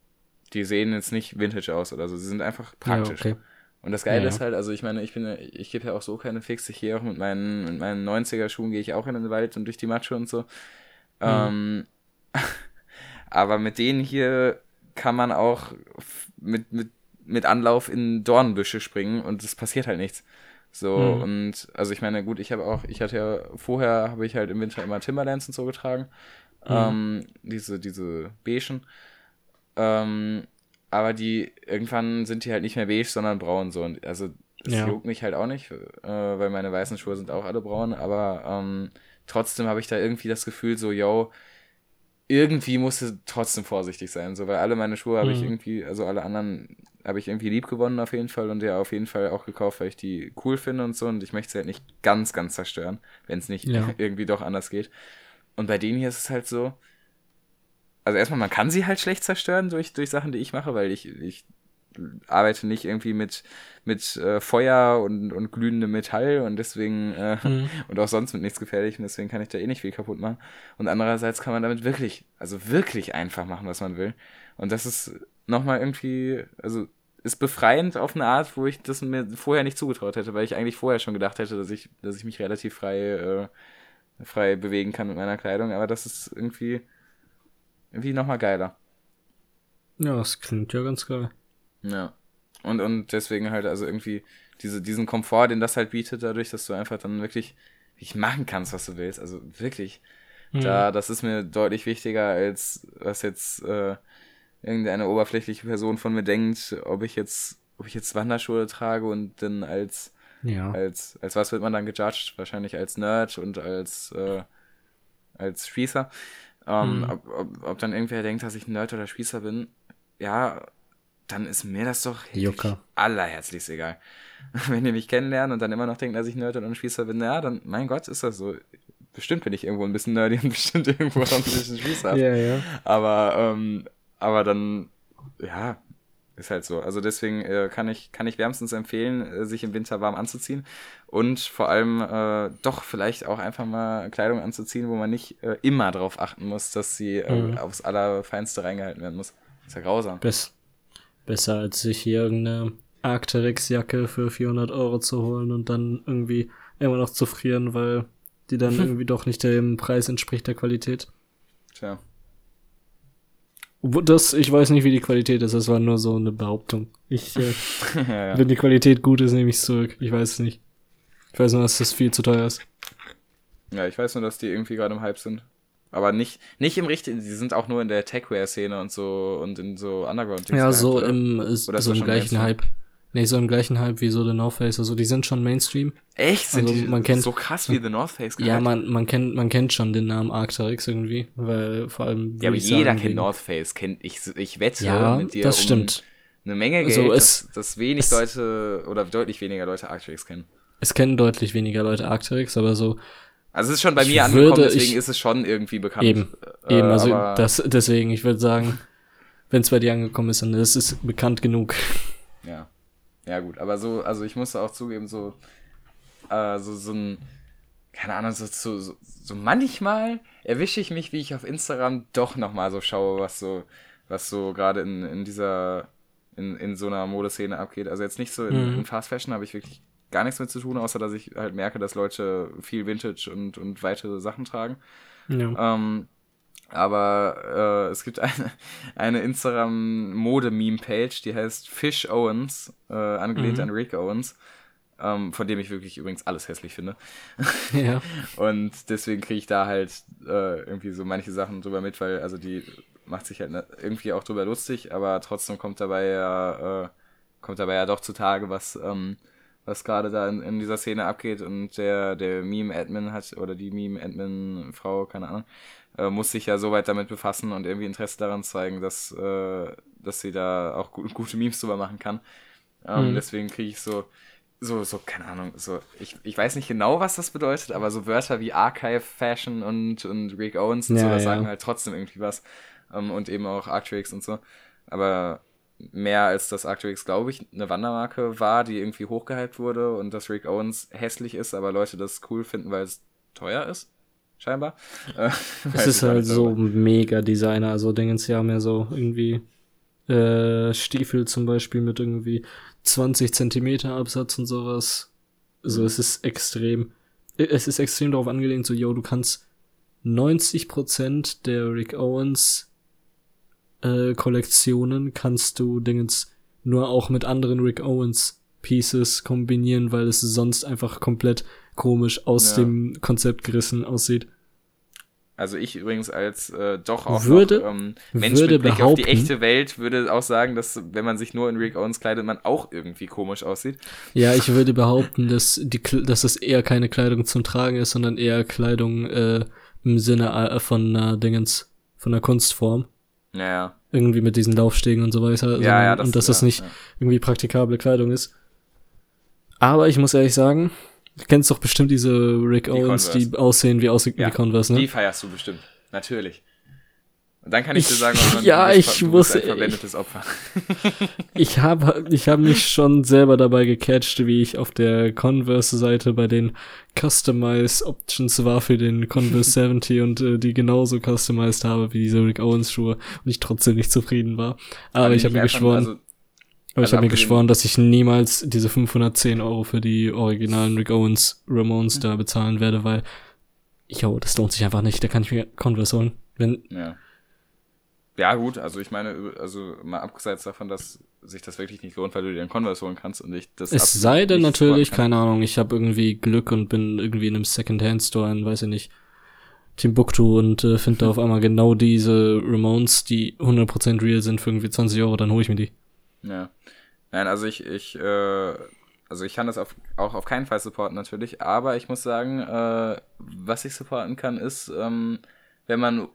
die sehen jetzt nicht Vintage aus oder so, sie sind einfach praktisch. Ja, okay. Und das Geile Ja, ist halt, also ich meine, ich bin, ich gebe ja auch so keine Fix. Ich gehe auch mit meinen, mit meinen 90er-Schuhen gehe ich auch in den Wald und durch die Matsche und so. Ähm, (laughs) aber mit denen hier kann man auch mit, mit, mit Anlauf in Dornbüsche springen und es passiert halt nichts. So, Mhm. und also ich meine, gut, ich habe auch, ich hatte ja, vorher habe ich halt im Winter immer Timberlands und so getragen. Ähm, diese, diese beigen. Ähm, aber die, irgendwann sind die halt nicht mehr beige, sondern braun so. Und also das Ja. juckt mich halt auch nicht, äh, weil meine weißen Schuhe sind auch alle braun, aber ähm, trotzdem habe ich da irgendwie das Gefühl, so, yo, irgendwie musst du trotzdem vorsichtig sein, so, weil alle meine Schuhe habe ich Mhm. irgendwie, also alle anderen habe ich irgendwie lieb gewonnen auf jeden Fall und ja auf jeden Fall auch gekauft, weil ich die cool finde und so und ich möchte sie halt nicht ganz, ganz zerstören, wenn es nicht Ja. (laughs) irgendwie doch anders geht. Und bei denen hier ist es halt so, also erstmal, man kann sie halt schlecht zerstören durch, durch Sachen, die ich mache, weil ich, ich arbeite nicht irgendwie mit, mit äh, Feuer und, und glühendem Metall und deswegen äh, Mhm. (laughs) und auch sonst mit nichts Gefährlichem, deswegen kann ich da eh nicht viel kaputt machen. Und andererseits kann man damit wirklich, also wirklich einfach machen, was man will. Und das ist nochmal irgendwie, also ist befreiend auf eine Art, wo ich das mir vorher nicht zugetraut hätte, weil ich eigentlich vorher schon gedacht hätte, dass ich, dass ich mich relativ frei, äh, frei bewegen kann mit meiner Kleidung, aber das ist irgendwie, irgendwie nochmal geiler. Ja, das klingt ja ganz geil. Ja. Und, und deswegen halt, also irgendwie diese, diesen Komfort, den das halt bietet, dadurch, dass du einfach dann wirklich, wirklich machen kannst, was du willst. Also wirklich. Mhm. Da, das ist mir deutlich wichtiger, als was jetzt äh, irgendeine oberflächliche Person von mir denkt, ob ich jetzt, ob ich jetzt Wanderschuhe trage und dann als, Ja. als, als was wird man dann gejudged? Wahrscheinlich als Nerd und als, äh, als Spießer. Ähm, Mhm. ob, ob, ob dann irgendwer denkt, dass ich ein Nerd oder Spießer bin, ja, dann ist mir das doch Jucker. allerherzlichst egal. (laughs) Wenn ihr mich kennenlernen und dann immer noch denkt, dass ich Nerd ein Spießer bin, ja, dann, mein Gott, ist das so. Bestimmt bin ich irgendwo ein bisschen nerdy und (laughs) bestimmt irgendwo auch ein bisschen Spießer. Ja, ja. Aber, ähm, aber dann, ja, ist halt so. Also deswegen äh, kann ich, kann ich wärmstens empfehlen, äh, sich im Winter warm anzuziehen und vor allem äh, doch vielleicht auch einfach mal Kleidung anzuziehen, wo man nicht äh, immer darauf achten muss, dass sie äh, Mhm. aufs Allerfeinste reingehalten werden muss. Ist ja grausam. Bess besser als sich hier irgendeine Arcteryx-Jacke für 400 Euro zu holen und dann irgendwie immer noch zu frieren, weil die dann (laughs) irgendwie doch nicht dem Preis entspricht der Qualität. Tja. Das, ich weiß nicht, wie die Qualität ist, das war nur so eine Behauptung. Ich, äh, (laughs) ja, ja. wenn die Qualität gut ist, nehme ich es zurück. Ich weiß es nicht. Ich weiß nur, dass das viel zu teuer ist. ja, ich weiß nur, dass die irgendwie gerade im Hype sind. Aber nicht, nicht im richtigen, die sind auch nur in der Techwear-Szene und so und in so Underground. Ja, so oder? im, ist, Oder ist so im gleichen Mainstream? Hype. Nee, so im gleichen Hype wie so The North Face. Also die sind schon Mainstream. Echt? Sind Also die man kennt- so krass wie The North Face Ja, man, man kennt, man kennt schon den Namen Arcteryx irgendwie, weil vor allem. Ja, aber jeder sagen, kennt North Face. Kennt, ich, ich wette Ja, mit dir das um stimmt. eine Menge Also Geld, es- dass, dass wenig es- Leute oder deutlich weniger Leute Arcteryx kennen. Es kennen deutlich weniger Leute Arcteryx, aber so Also es ist schon bei Ich mir angekommen, würde- deswegen ich- ist es schon irgendwie bekannt. Eben, Äh, eben, also das, deswegen, ich würde sagen, wenn es bei dir angekommen ist, dann ist es bekannt genug. Ja. Ja, gut, aber so, also ich musste auch zugeben, so, äh, so, so ein, keine Ahnung, so, so, so, so manchmal erwische ich mich, wie ich auf Instagram doch nochmal so schaue, was so, was so gerade in, in dieser, in, in so einer Modeszene abgeht. Also jetzt nicht so in, Mhm. in Fast Fashion habe ich wirklich gar nichts mit zu tun, außer dass ich halt merke, dass Leute viel Vintage und, und weitere Sachen tragen. Ja. Ähm, aber äh, es gibt (laughs) eine, eine Instagram-Mode-Meme-Page, die heißt Fish Owens, äh, angelehnt Mhm. an Rick Owens, ähm, von dem ich wirklich übrigens alles hässlich finde. ja. (laughs) Und deswegen kriege ich da halt äh, irgendwie so manche Sachen drüber mit, weil also die macht sich halt ne- irgendwie auch drüber lustig, aber trotzdem kommt dabei ja, äh, kommt dabei ja doch zutage, was, ähm, was gerade da in, in dieser Szene abgeht und der, der Meme-Admin hat, oder die Meme-Admin-Frau, keine Ahnung, äh, muss sich ja soweit damit befassen und irgendwie Interesse daran zeigen, dass, äh, dass sie da auch gu gute Memes drüber machen kann. Ähm, Mhm. Deswegen kriege ich so, so, so, keine Ahnung, so, ich, ich weiß nicht genau, was das bedeutet, aber so Wörter wie Archive, Fashion und, und Rick Owens und so, Ja, das ja. sagen halt trotzdem irgendwie was. Ähm, und eben auch Arcturix und so. Aber mehr als das Arcturix, glaube ich, eine Wandermarke war, die irgendwie hochgehypt wurde und dass Rick Owens hässlich ist, aber Leute das cool finden, weil es teuer ist. Scheinbar. (laughs) Äh, Es ist halt so aber- mega Designer. Also Dingens, die haben ja so irgendwie äh, Stiefel zum Beispiel mit irgendwie 20 Zentimeter Absatz und sowas. So, Mhm. es ist extrem. Es ist extrem darauf angelehnt, so, yo, du kannst 90% der Rick Owens äh, Kollektionen kannst du Dingens nur auch mit anderen Rick Owens Pieces kombinieren, weil es sonst einfach komplett komisch aus Ja. dem Konzept gerissen aussieht. Also ich übrigens als äh, doch auch Würde- noch, ähm, Mensch würde mit Blick auf die echte Welt würde auch sagen, dass wenn man sich nur in Rick Owens kleidet, man auch irgendwie komisch aussieht. Ja, ich würde behaupten, dass, die, dass es eher keine Kleidung zum Tragen ist, sondern eher Kleidung äh, im Sinne äh, von einer Dingens, von einer Kunstform. Naja. Irgendwie mit diesen Laufstegen und so weiter. Ja, ja, das, und dass ja, das nicht Ja. irgendwie praktikable Kleidung ist. Aber ich muss ehrlich sagen, du kennst doch bestimmt diese Rick Owens, Converse. die aussehen wie, aus, Ja, wie Converse, ne? Die feierst du bestimmt. Natürlich. Und dann kann ich, dir sagen, ob man, (laughs) ja, ich du bist ein verwendetes Opfer. (laughs) Ich habe ich hab mich schon selber dabei gecatcht, wie ich auf der Converse-Seite bei den Customize Options war für den Converse (laughs) 70 und äh, die genauso customized habe wie diese Rick Owens Schuhe und ich trotzdem nicht zufrieden war. Aber ich habe mir geschworen, Also, aber ich habe mir geschworen, dass ich niemals diese 510 Euro für die originalen Rick Owens Ramones da bezahlen werde, weil, jo, das lohnt sich einfach nicht. Da kann ich mir Converse holen. Wenn, ja. Ja, gut, also ich meine, also mal abgesehen davon, dass sich das wirklich nicht lohnt, weil du dir einen Converse holen kannst und ich das Es sei denn nicht natürlich, keine Ahnung, ich habe irgendwie Glück und bin irgendwie in einem Second-Hand-Store in, weiß ich nicht, Timbuktu und äh, finde da (laughs) auf einmal genau diese Ramones, die 100% real sind für irgendwie 20 Euro, dann hole ich mir die. Ja. Nein, also ich, ich, äh, also ich kann das auf, auch auf keinen Fall supporten natürlich, aber ich muss sagen, äh, was ich supporten kann, ist, ähm, wenn man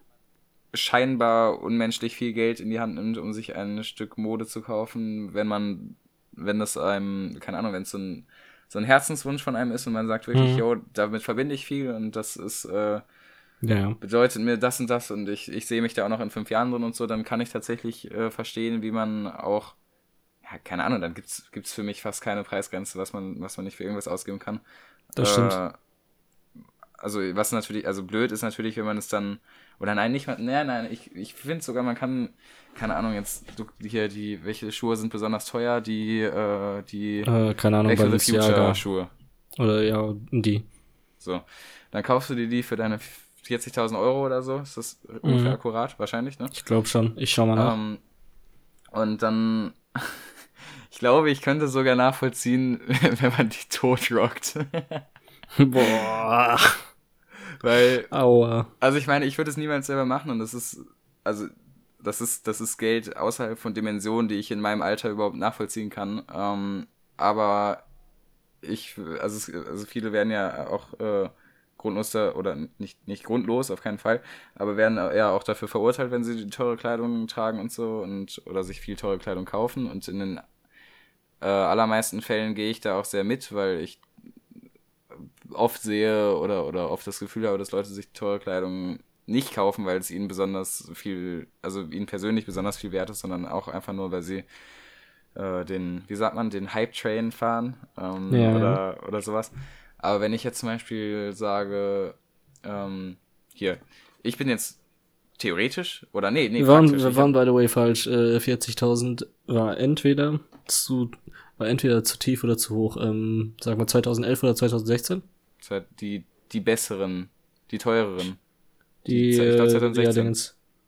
scheinbar unmenschlich viel Geld in die Hand nimmt, um sich ein Stück Mode zu kaufen, wenn man, wenn das einem, keine Ahnung, wenn es so ein, so ein Herzenswunsch von einem ist und man sagt wirklich, Mhm. jo, damit verbinde ich viel und das ist, äh, Ja, bedeutet mir das und das und ich, ich sehe mich da auch noch in fünf Jahren drin und so, dann kann ich tatsächlich äh, verstehen, wie man auch, ja, keine Ahnung, dann gibt's gibt's für mich fast keine Preisgrenze, was man, was man nicht für irgendwas ausgeben kann. Das stimmt. Äh, also was natürlich, also blöd ist natürlich, wenn man es dann, oder nein, nicht mal, nein, nein, ich, ich finde sogar, man kann, keine Ahnung, jetzt, du, hier, die, welche Schuhe sind besonders teuer, die, äh, die Äh, keine Ahnung, Future. Schuhe. Oder ja, die. So. Dann kaufst du dir die für deine 40.000 Euro oder so. Ist das ungefähr akkurat? Wahrscheinlich, ne? Ich glaube schon. Ich schau mal nach. Ähm, und dann, (laughs) ich glaube, ich könnte sogar nachvollziehen, (laughs) wenn man die tot rockt. (laughs) Boah. Weil, Aua. also ich meine, ich würde es niemals selber machen und das ist, also das ist, das ist Geld außerhalb von Dimensionen, die ich in meinem Alter überhaupt nachvollziehen kann. Ähm, aber ich, also, also viele werden ja auch äh, grundlos da, oder nicht, nicht grundlos, auf keinen Fall, aber werden ja auch dafür verurteilt, wenn sie teure Kleidung tragen und so und oder sich viel teure Kleidung kaufen. Und in den äh, allermeisten Fällen gehe ich da auch sehr mit, weil ich oft sehe oder, oder oft das Gefühl habe, dass Leute sich teure Kleidung nicht kaufen, weil es ihnen besonders viel, also ihnen persönlich besonders viel wert ist, sondern auch einfach nur, weil sie äh, den, wie sagt man, den Hype-Train fahren ähm, ja, oder, ja. oder sowas. Aber wenn ich jetzt zum Beispiel sage, ähm, hier, ich bin jetzt theoretisch oder nee, nee, wir waren, wir waren by the way falsch. Äh, 40.000 war entweder zu war entweder zu tief oder zu hoch. Ähm, sagen wir 2011 oder 2016? Die die besseren, die teureren. Die, die ich glaub, 2016. Ja,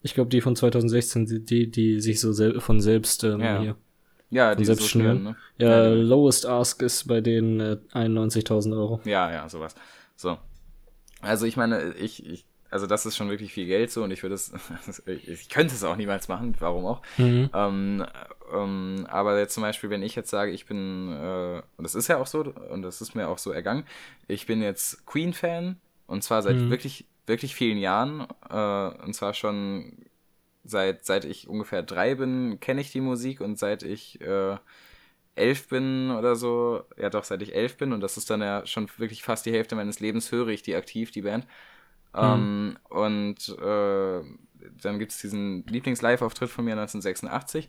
ich glaube die von 2016, die die, die sich so sel von selbst ähm, ja. hier ja, die selbst so schnüren. Ne? Ja, ja, lowest ask ist bei denen äh, 91.000 Euro. Ja, ja, sowas. So. Also ich meine, ich, ich, also das ist schon wirklich viel Geld so und ich würde es, (laughs) ich könnte es auch niemals machen, warum auch. Mhm. Ähm, ähm, aber jetzt zum Beispiel, wenn ich jetzt sage, ich bin, äh, und das ist ja auch so, und das ist mir auch so ergangen, ich bin jetzt Queen-Fan und zwar seit mhm. wirklich, wirklich vielen Jahren, äh, und zwar schon seit, seit ich ungefähr drei bin, kenne ich die Musik und seit ich äh, elf bin oder so, ja doch, seit ich elf bin und das ist dann ja schon wirklich fast die Hälfte meines Lebens, höre ich die aktiv, die Band. Mhm. Ähm, und äh, dann gibt es diesen Lieblings-Live-Auftritt von mir 1986.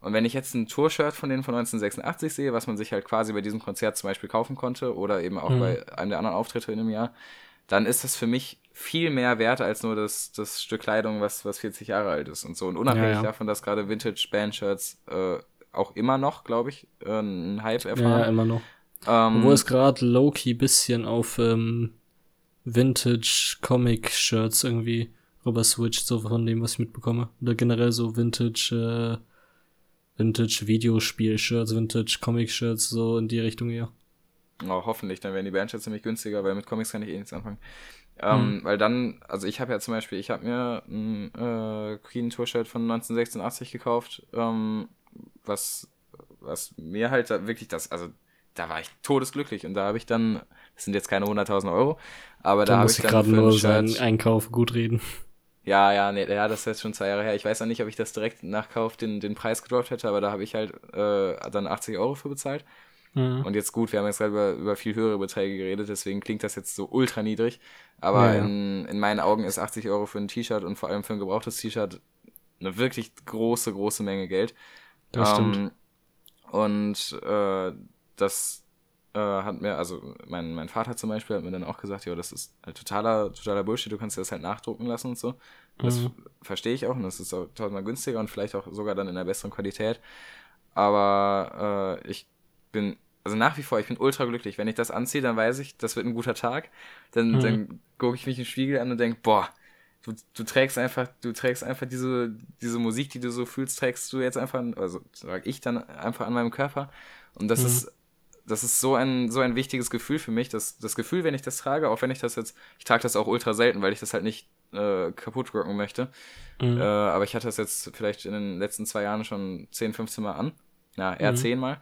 Und wenn ich jetzt ein Tour-Shirt von denen von 1986 sehe, was man sich halt quasi bei diesem Konzert zum Beispiel kaufen konnte oder eben auch mhm. bei einem der anderen Auftritte in einem Jahr, dann ist das für mich viel mehr wert als nur das, das Stück Kleidung, was, was 40 Jahre alt ist und so. Und unabhängig ja, ja. davon, dass gerade Vintage-Band-Shirts äh, auch immer noch, glaube ich, äh, einen Hype erfahren. Ja, immer noch. Ähm, Wo es gerade low-key bisschen auf ähm, Vintage-Comic-Shirts irgendwie rüber switcht, so von dem, was ich mitbekomme. Oder generell so Vintage, äh, Vintage-Videospiel-Shirts, Vintage-Comic-Shirts, so in die Richtung eher. Oh, hoffentlich, dann werden die Bandshirts nämlich günstiger, weil mit Comics kann ich eh nichts anfangen. Ähm, mhm. Weil dann, also ich habe ja zum Beispiel, ich habe mir ein äh, Queen Tour-Shirt von 1986 gekauft, ähm, was, was mir halt wirklich das, also da war ich todesglücklich und da habe ich dann, das sind jetzt keine 100.000 Euro, aber da, da habe ich gerade nur seinen Einkauf gut reden. Ja, ja, nee, ja, das ist jetzt schon zwei Jahre her. Ich weiß auch nicht, ob ich das direkt nach Kauf den, den Preis gedroppt hätte, aber da habe ich halt äh, dann 80 Euro für bezahlt. Mhm. Und jetzt gut, wir haben jetzt gerade über, über viel höhere Beträge geredet, deswegen klingt das jetzt so ultra niedrig. Aber ja, ja. In, in meinen Augen ist 80 Euro für ein T-Shirt und vor allem für ein gebrauchtes T-Shirt eine wirklich große, große Menge Geld. Das ähm, stimmt. Und äh, das äh, hat mir, also mein, mein Vater zum Beispiel hat mir dann auch gesagt, ja, das ist halt totaler, totaler Bullshit, du kannst dir das halt nachdrucken lassen und so. Das mhm. verstehe ich auch und das ist auch tausendmal günstiger und vielleicht auch sogar dann in einer besseren Qualität. Aber äh, ich bin also nach wie vor, ich bin ultra glücklich. Wenn ich das anziehe, dann weiß ich, das wird ein guter Tag. Dann, mhm. dann gucke ich mich im Spiegel an und denke, boah, du, du trägst einfach, du trägst einfach diese, diese Musik, die du so fühlst, trägst du jetzt einfach, also sag ich dann einfach an meinem Körper. Und das mhm. ist, das ist so ein, so ein wichtiges Gefühl für mich. Das, das Gefühl, wenn ich das trage, auch wenn ich das jetzt, ich trage das auch ultra selten, weil ich das halt nicht äh, kaputt rocken möchte. Mhm. Äh, aber ich hatte das jetzt vielleicht in den letzten zwei Jahren schon 10, 15 Mal an. Ja, eher mhm. 10 Mal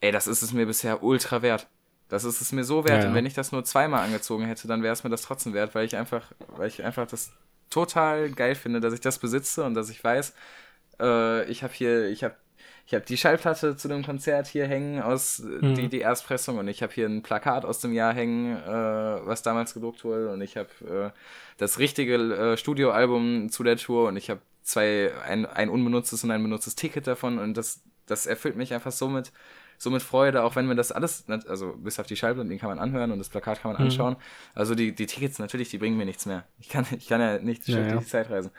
ey, das ist es mir bisher ultra wert. Das ist es mir so wert. Ja, ja. Und wenn ich das nur zweimal angezogen hätte, dann wäre es mir das trotzdem wert, weil ich einfach, weil ich einfach das total geil finde, dass ich das besitze und dass ich weiß, äh, ich habe hier, ich habe ich habe die Schallplatte zu dem Konzert hier hängen aus mhm. die, die Erstpressung und ich habe hier ein Plakat aus dem Jahr hängen, äh, was damals gedruckt wurde und ich habe äh, das richtige äh, Studioalbum zu der Tour und ich habe zwei ein, ein unbenutztes und ein benutztes Ticket davon und das das erfüllt mich einfach so mit so mit Freude, auch wenn man das alles, also bis auf die Schallplatten, den kann man anhören und das Plakat kann man mhm. anschauen. Also die, die Tickets natürlich, die bringen mir nichts mehr. Ich kann, ich kann ja nicht ja, ja. die Zeit reisen.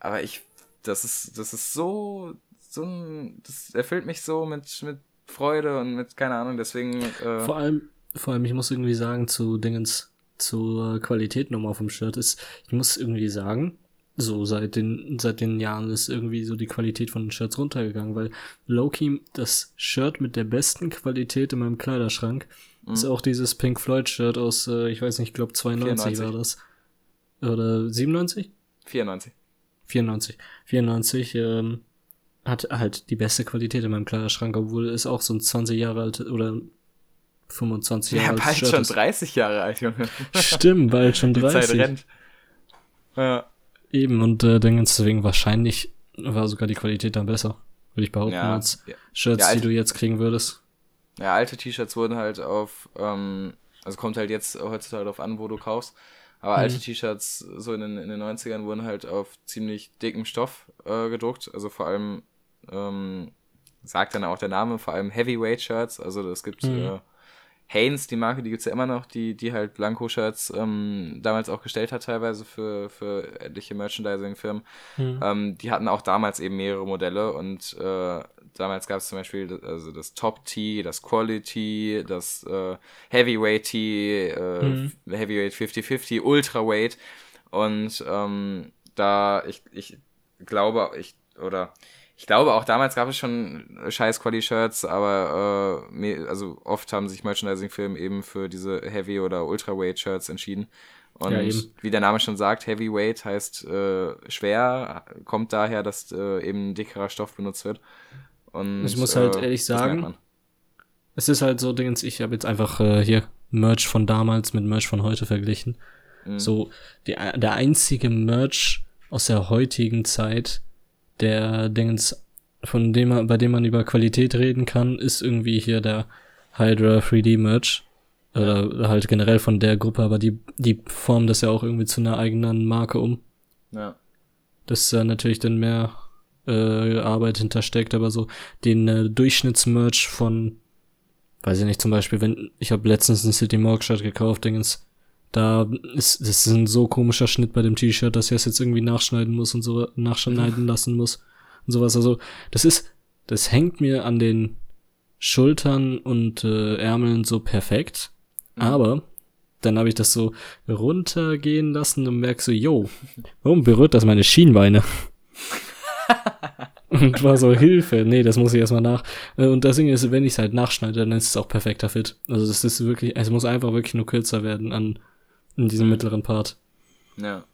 Aber ich, das ist, das ist so, so ein, das erfüllt mich so mit, mit Freude und mit, keine Ahnung, deswegen. Äh vor allem, vor allem, ich muss irgendwie sagen, zu Dingens, zur Qualität nochmal vom Shirt ist, ich muss irgendwie sagen, so seit den, seit den Jahren ist irgendwie so die Qualität von den Shirts runtergegangen, weil Loki, das Shirt mit der besten Qualität in meinem Kleiderschrank, mhm. ist auch dieses Pink Floyd Shirt aus, äh, ich weiß nicht, ich glaube 92 94. war das. Oder 97? 94. 94. 94, ähm, hat halt die beste Qualität in meinem Kleiderschrank, obwohl es auch so ein 20 Jahre alt oder 25 Jahre alt ist. Ja, bald Shirt schon ist. 30 Jahre alt, Junge. Stimmt, bald schon (laughs) Die 30. Zeit rennt. Ja. Eben, und äh, dann ganz deswegen wahrscheinlich war sogar die Qualität dann besser, würde ich behaupten, Ja, als ja. Shirts, Ja, die alte- du jetzt kriegen würdest. Ja, alte T-Shirts wurden halt auf, ähm, also kommt halt jetzt heutzutage darauf an, wo du kaufst. Aber alte T-Shirts so in den, in den 90ern wurden halt auf ziemlich dickem Stoff äh, gedruckt. Also vor allem, ähm, sagt dann auch der Name, vor allem Heavyweight Shirts. Also es gibt äh, Hanes, die Marke, die gibt's ja immer noch, die, die halt Blanko-Shirts ähm, damals auch gestellt hat, teilweise für, für etliche Merchandising-Firmen. Ähm, die hatten auch damals eben mehrere Modelle und äh, damals gab es zum Beispiel das- also das Top T, das Quality, das äh, Heavyweight T, äh, Heavyweight 50-50, Ultraweight und ähm, da ich, ich glaube, ich oder ich glaube auch damals gab es schon scheiß Quali-Shirts, aber äh, also oft haben sich Merchandising-Firmen eben für diese Heavy- oder Ultraweight-Shirts entschieden. Und Ja, wie der Name schon sagt, Heavyweight heißt äh, schwer, kommt daher, dass äh, eben dickerer Stoff benutzt wird. Und, Ich muss halt äh, ehrlich sagen. Es ist halt so, Dingens, ich habe jetzt einfach äh, hier Merch von damals mit Merch von heute verglichen. Mhm. So, die, der einzige Merch aus der heutigen Zeit, der Dingens, von dem man, bei dem man über Qualität reden kann, ist irgendwie hier der Hydra 3D Merch. Oder halt generell von der Gruppe, aber die, die formen das ja auch irgendwie zu einer eigenen Marke um. Ja. dass da natürlich dann mehr äh, Arbeit hintersteckt, aber so den äh, Durchschnittsmerch von, weiß ich nicht, zum Beispiel, wenn, ich habe letztens ein City Morg Shirt gekauft, Dingens, da ist, das ist ein so komischer Schnitt bei dem T-Shirt, dass ich das jetzt irgendwie nachschneiden muss und so, nachschneiden lassen muss und sowas, also, das ist, das hängt mir an den Schultern und äh, Ärmeln so perfekt, aber dann habe ich das so runtergehen lassen und merk so, yo, warum berührt das meine Schienbeine? (laughs) und war so, Hilfe, nee, das muss ich erstmal nach. Äh, Und das Ding ist, wenn ich es halt nachschneide, dann ist es auch perfekter Fit. Also das ist wirklich, es muss einfach wirklich nur kürzer werden an in diesem mittleren Part. Ja.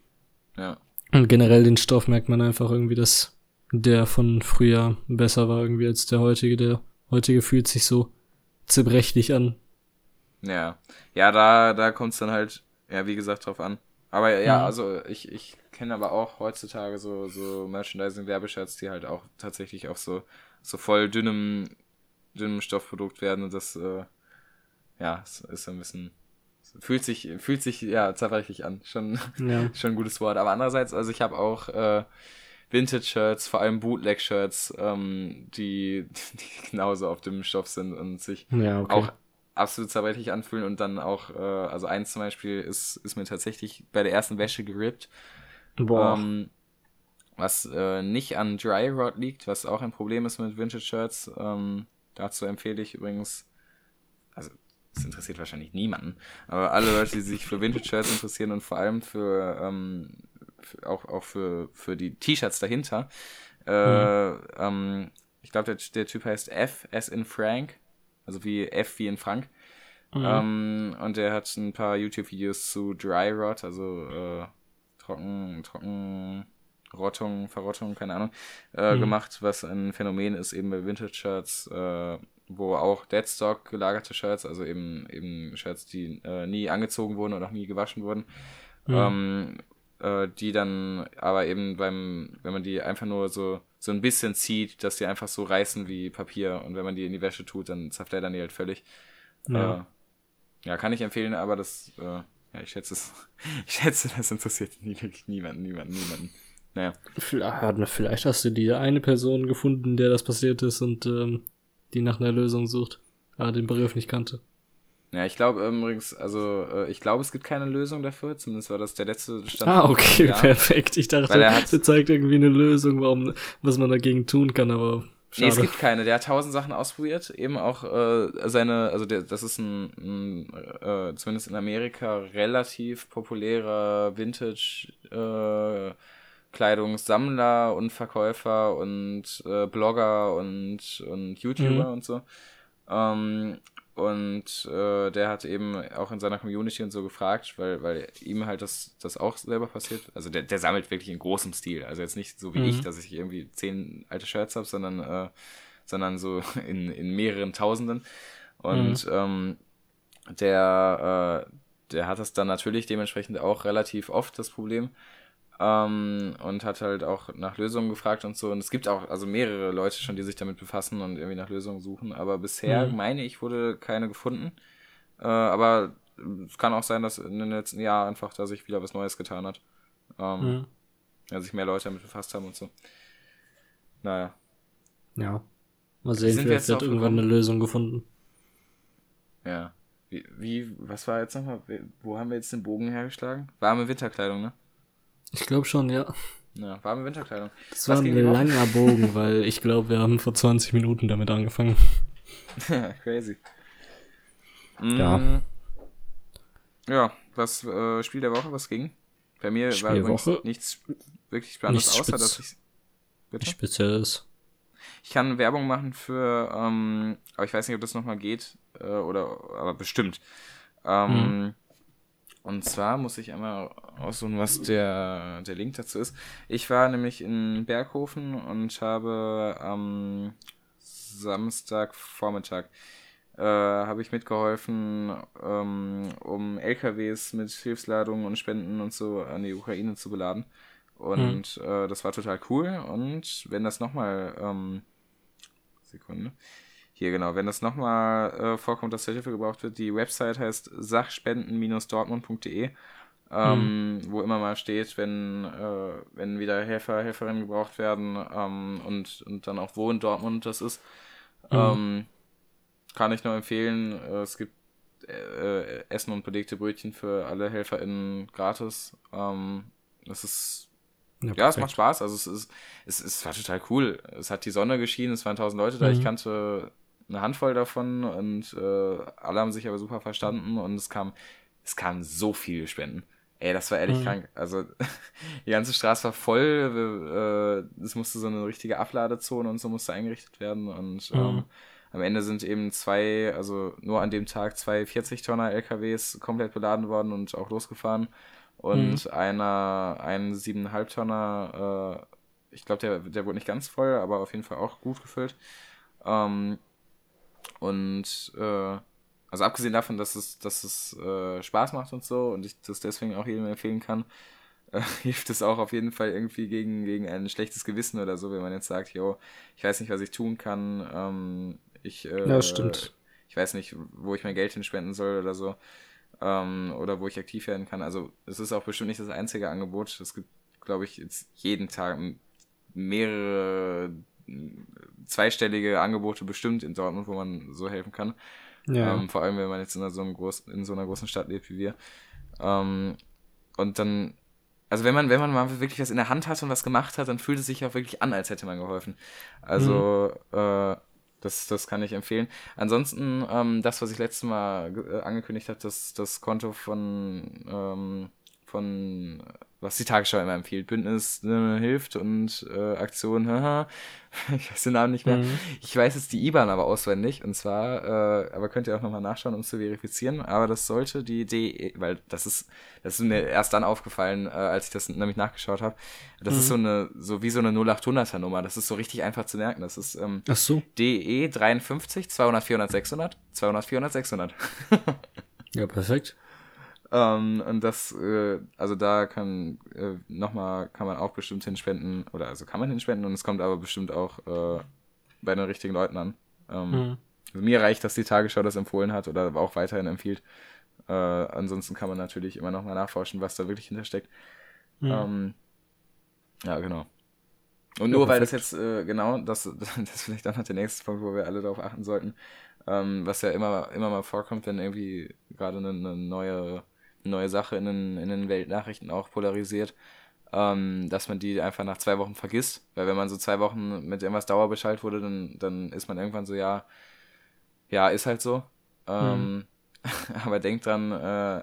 Ja. Und generell den Stoff merkt man einfach irgendwie, dass der von früher besser war irgendwie als der heutige. Der heutige fühlt sich so zerbrechlich an. Ja, ja, da, da kommt es dann halt, ja, wie gesagt, drauf an. Aber ja, Mhm. also ich, ich kenne aber auch heutzutage so, so Merchandising-Werbeshirts, die halt auch tatsächlich auf so, so voll dünnem, dünnem Stoffprodukt werden und das, äh, ja, ist ein bisschen, fühlt sich, fühlt sich, ja, zerbrechlich an. Schon, Ja. (laughs) schon ein gutes Wort. Aber andererseits, also ich habe auch äh, Vintage-Shirts, vor allem Bootleg-Shirts, ähm, die, (laughs) die genauso auf dem Stoff sind und sich Ja, okay. auch absolut zerbrechlich anfühlen und dann auch, äh, also eins zum Beispiel ist, ist mir tatsächlich bei der ersten Wäsche gerippt, Boah. ähm, was äh, nicht an Dry Rot liegt, was auch ein Problem ist mit Vintage-Shirts. Ähm, dazu empfehle ich übrigens, also interessiert wahrscheinlich niemanden, aber alle Leute, die sich für Vintage-Shirts interessieren und vor allem für, ähm, für auch, auch für, für die T-Shirts dahinter, äh, ähm, ich glaube, der, der Typ heißt F, S in Frank, also wie F wie in Frank. Ähm, und der hat ein paar YouTube-Videos zu Dry Rot, also äh, Trocken, Trockenrottung, Verrottung, keine Ahnung, äh, gemacht, was ein Phänomen ist eben bei Vintage-Shirts, äh, wo auch Deadstock gelagerte Shirts, also eben eben Shirts, die äh, nie angezogen wurden und auch nie gewaschen wurden, ähm, äh, die dann aber eben beim, wenn man die einfach nur so so ein bisschen zieht, dass die einfach so reißen wie Papier und wenn man die in die Wäsche tut, dann zerfleddern die halt völlig. Ja. Äh, ja, kann ich empfehlen, aber das, äh, ja, ich schätze es, (laughs) ich schätze, das interessiert nie, wirklich niemanden, niemanden, niemanden. Naja, Vielleicht, vielleicht hast du die eine Person gefunden, der das passiert ist und ähm, die nach einer Lösung sucht, aber den Begriff nicht kannte. ja, ich glaube übrigens, also, äh, ich glaube, es gibt keine Lösung dafür, zumindest war das der letzte Stand. Ah, okay, Jahr. perfekt. Ich dachte, Weil er hat- der zeigt irgendwie eine Lösung, warum, was man dagegen tun kann, aber Nee, es schade. gibt keine. Der hat tausend Sachen ausprobiert. Eben auch äh, seine, also der, das ist ein, ein äh, zumindest in Amerika relativ populärer Vintage äh, Kleidungssammler und Verkäufer und äh, Blogger und, und YouTuber Mhm. und so. Ähm, Und äh, der hat eben auch in seiner Community und so gefragt, weil, weil ihm halt das, das auch selber passiert. Also der, der sammelt wirklich in großem Stil. Also jetzt nicht so wie mhm. ich, dass ich irgendwie zehn alte Shirts habe, sondern, äh, sondern so (laughs) in, in mehreren Tausenden. Und mhm. ähm, der, äh, der hat das dann natürlich dementsprechend auch relativ oft das Problem. Ähm, und hat halt auch nach Lösungen gefragt und so. Und es gibt auch also mehrere Leute schon, die sich damit befassen und irgendwie nach Lösungen suchen. Aber bisher, mhm. meine ich, wurde keine gefunden. Äh, aber es kann auch sein, dass in den letzten Jahren einfach da sich wieder was Neues getan hat. Ähm, mhm. Ja, sich mehr Leute damit befasst haben und so. Naja. Ja. Mal sehen, vielleicht wird irgendwann eine Lösung gefunden. Ja. Wie, wie, was war jetzt nochmal? Wo haben wir jetzt den Bogen hergeschlagen? Warme Winterkleidung, ne? Ich glaube schon, ja. Ja, warme Winterkleidung. Das war ein langer (laughs) Bogen, weil ich glaube, wir haben vor 20 Minuten damit angefangen. (laughs) Crazy. Ja. Mm. Ja, was äh, Spiel der Woche, was ging? Bei mir Spiel war übrigens Woche? nichts wirklich Spannendes, nichts außer dass ich. Bitte? Spezielles. Ich kann Werbung machen für, ähm, aber ich weiß nicht, ob das nochmal geht, äh, oder, aber bestimmt. Ähm, hm. Und zwar muss ich einmal aussuchen, was der, der Link dazu ist. Ich war nämlich in Berghofen und habe am Samstagvormittag äh, habe ich mitgeholfen, ähm, um LKWs mit Hilfsladungen und Spenden und so an die Ukraine zu beladen. Und mhm. äh, das war total cool. Und wenn das nochmal, ähm, Sekunde, hier genau, wenn das nochmal äh, vorkommt, dass Hilfe gebraucht wird, die Website heißt sachspenden-dortmund.de, ähm, mhm. wo immer mal steht, wenn, äh, wenn wieder Helfer, Helferinnen gebraucht werden ähm, und, und dann auch wo in Dortmund das ist. Mhm. Ähm, kann ich nur empfehlen. Äh, es gibt äh, Essen und belegte Brötchen für alle HelferInnen gratis. Ähm, das ist ja, ja es macht Spaß. Also es ist, es, es war total cool. Es hat die Sonne geschienen, es waren tausend Leute da. Mhm. Ich kannte eine Handvoll davon und äh, alle haben sich aber super verstanden und es kam, es kamen so viele Spenden. Ey, das war ehrlich mhm. krank. Also (laughs) die ganze Straße war voll. Äh, es musste so eine richtige Abladezone und so musste eingerichtet werden. Und mhm. ähm, am Ende sind eben zwei, also nur an dem Tag zwei 40-Tonner LKWs komplett beladen worden und auch losgefahren. Und mhm. einer, ein 7,5 Tonner, äh, ich glaube, der, der wurde nicht ganz voll, aber auf jeden Fall auch gut gefüllt. Ähm, und äh, also abgesehen davon, dass es, dass es äh, Spaß macht und so und ich das deswegen auch jedem empfehlen kann, (laughs) äh, hilft es auch auf jeden Fall irgendwie gegen, gegen ein schlechtes Gewissen oder so, wenn man jetzt sagt, yo, ich weiß nicht, was ich tun kann, ähm, ich, äh, ja, stimmt. ich weiß nicht, wo ich mein Geld hinspenden soll oder so, ähm, oder wo ich aktiv werden kann. Also es ist auch bestimmt nicht das einzige Angebot. Es gibt, glaube ich, jetzt jeden Tag mehrere zweistellige Angebote bestimmt in Dortmund, wo man so helfen kann. Ja. Ähm, vor allem, wenn man jetzt in so, einem groß, in so einer großen Stadt lebt wie wir. Ähm, und dann, also wenn man, wenn man mal wirklich was in der Hand hat und was gemacht hat, dann fühlt es sich auch wirklich an, als hätte man geholfen. Also, mhm. äh, das, das kann ich empfehlen. Ansonsten, ähm, das, was ich letztes Mal äh, angekündigt habe, das, das Konto von, ähm, von was die Tagesschau immer empfiehlt. Bündnis äh, hilft und äh, Aktion, haha, (laughs) ich weiß den Namen nicht mehr. Mhm. Ich weiß jetzt die IBAN aber auswendig und zwar, äh, aber könnt ihr auch nochmal nachschauen, um es zu verifizieren, aber das sollte die DE, weil das ist, das ist mir erst dann aufgefallen, äh, als ich das nämlich nachgeschaut habe. Das mhm. ist so eine, so wie so eine 0800er Nummer, das ist so richtig einfach zu merken. Das ist ähm, Ach so. DE 53 200 400 600 200 400 600. ja, perfekt. Ähm, und das, äh, also da kann äh, nochmal, kann man auch bestimmt hinspenden, oder also kann man hinspenden und es kommt aber bestimmt auch äh, bei den richtigen Leuten an. Ähm, mhm. also mir reicht, dass die Tagesschau das empfohlen hat oder auch weiterhin empfiehlt. Äh, ansonsten kann man natürlich immer nochmal nachforschen, was da wirklich hintersteckt. Mhm. Ähm, ja, genau. Und nur ja, weil das jetzt, äh, genau, das, (laughs) das ist vielleicht dann noch der nächste Punkt, wo wir alle darauf achten sollten, ähm, was ja immer, immer mal vorkommt, wenn irgendwie gerade eine, eine neue neue Sache in den, in den Weltnachrichten auch polarisiert, ähm, dass man die einfach nach zwei Wochen vergisst. Weil wenn man so zwei Wochen mit irgendwas Dauerbescheid wurde, dann, dann ist man irgendwann so, ja, ja, ist halt so. Ähm, mhm. (laughs) aber denkt dran, äh,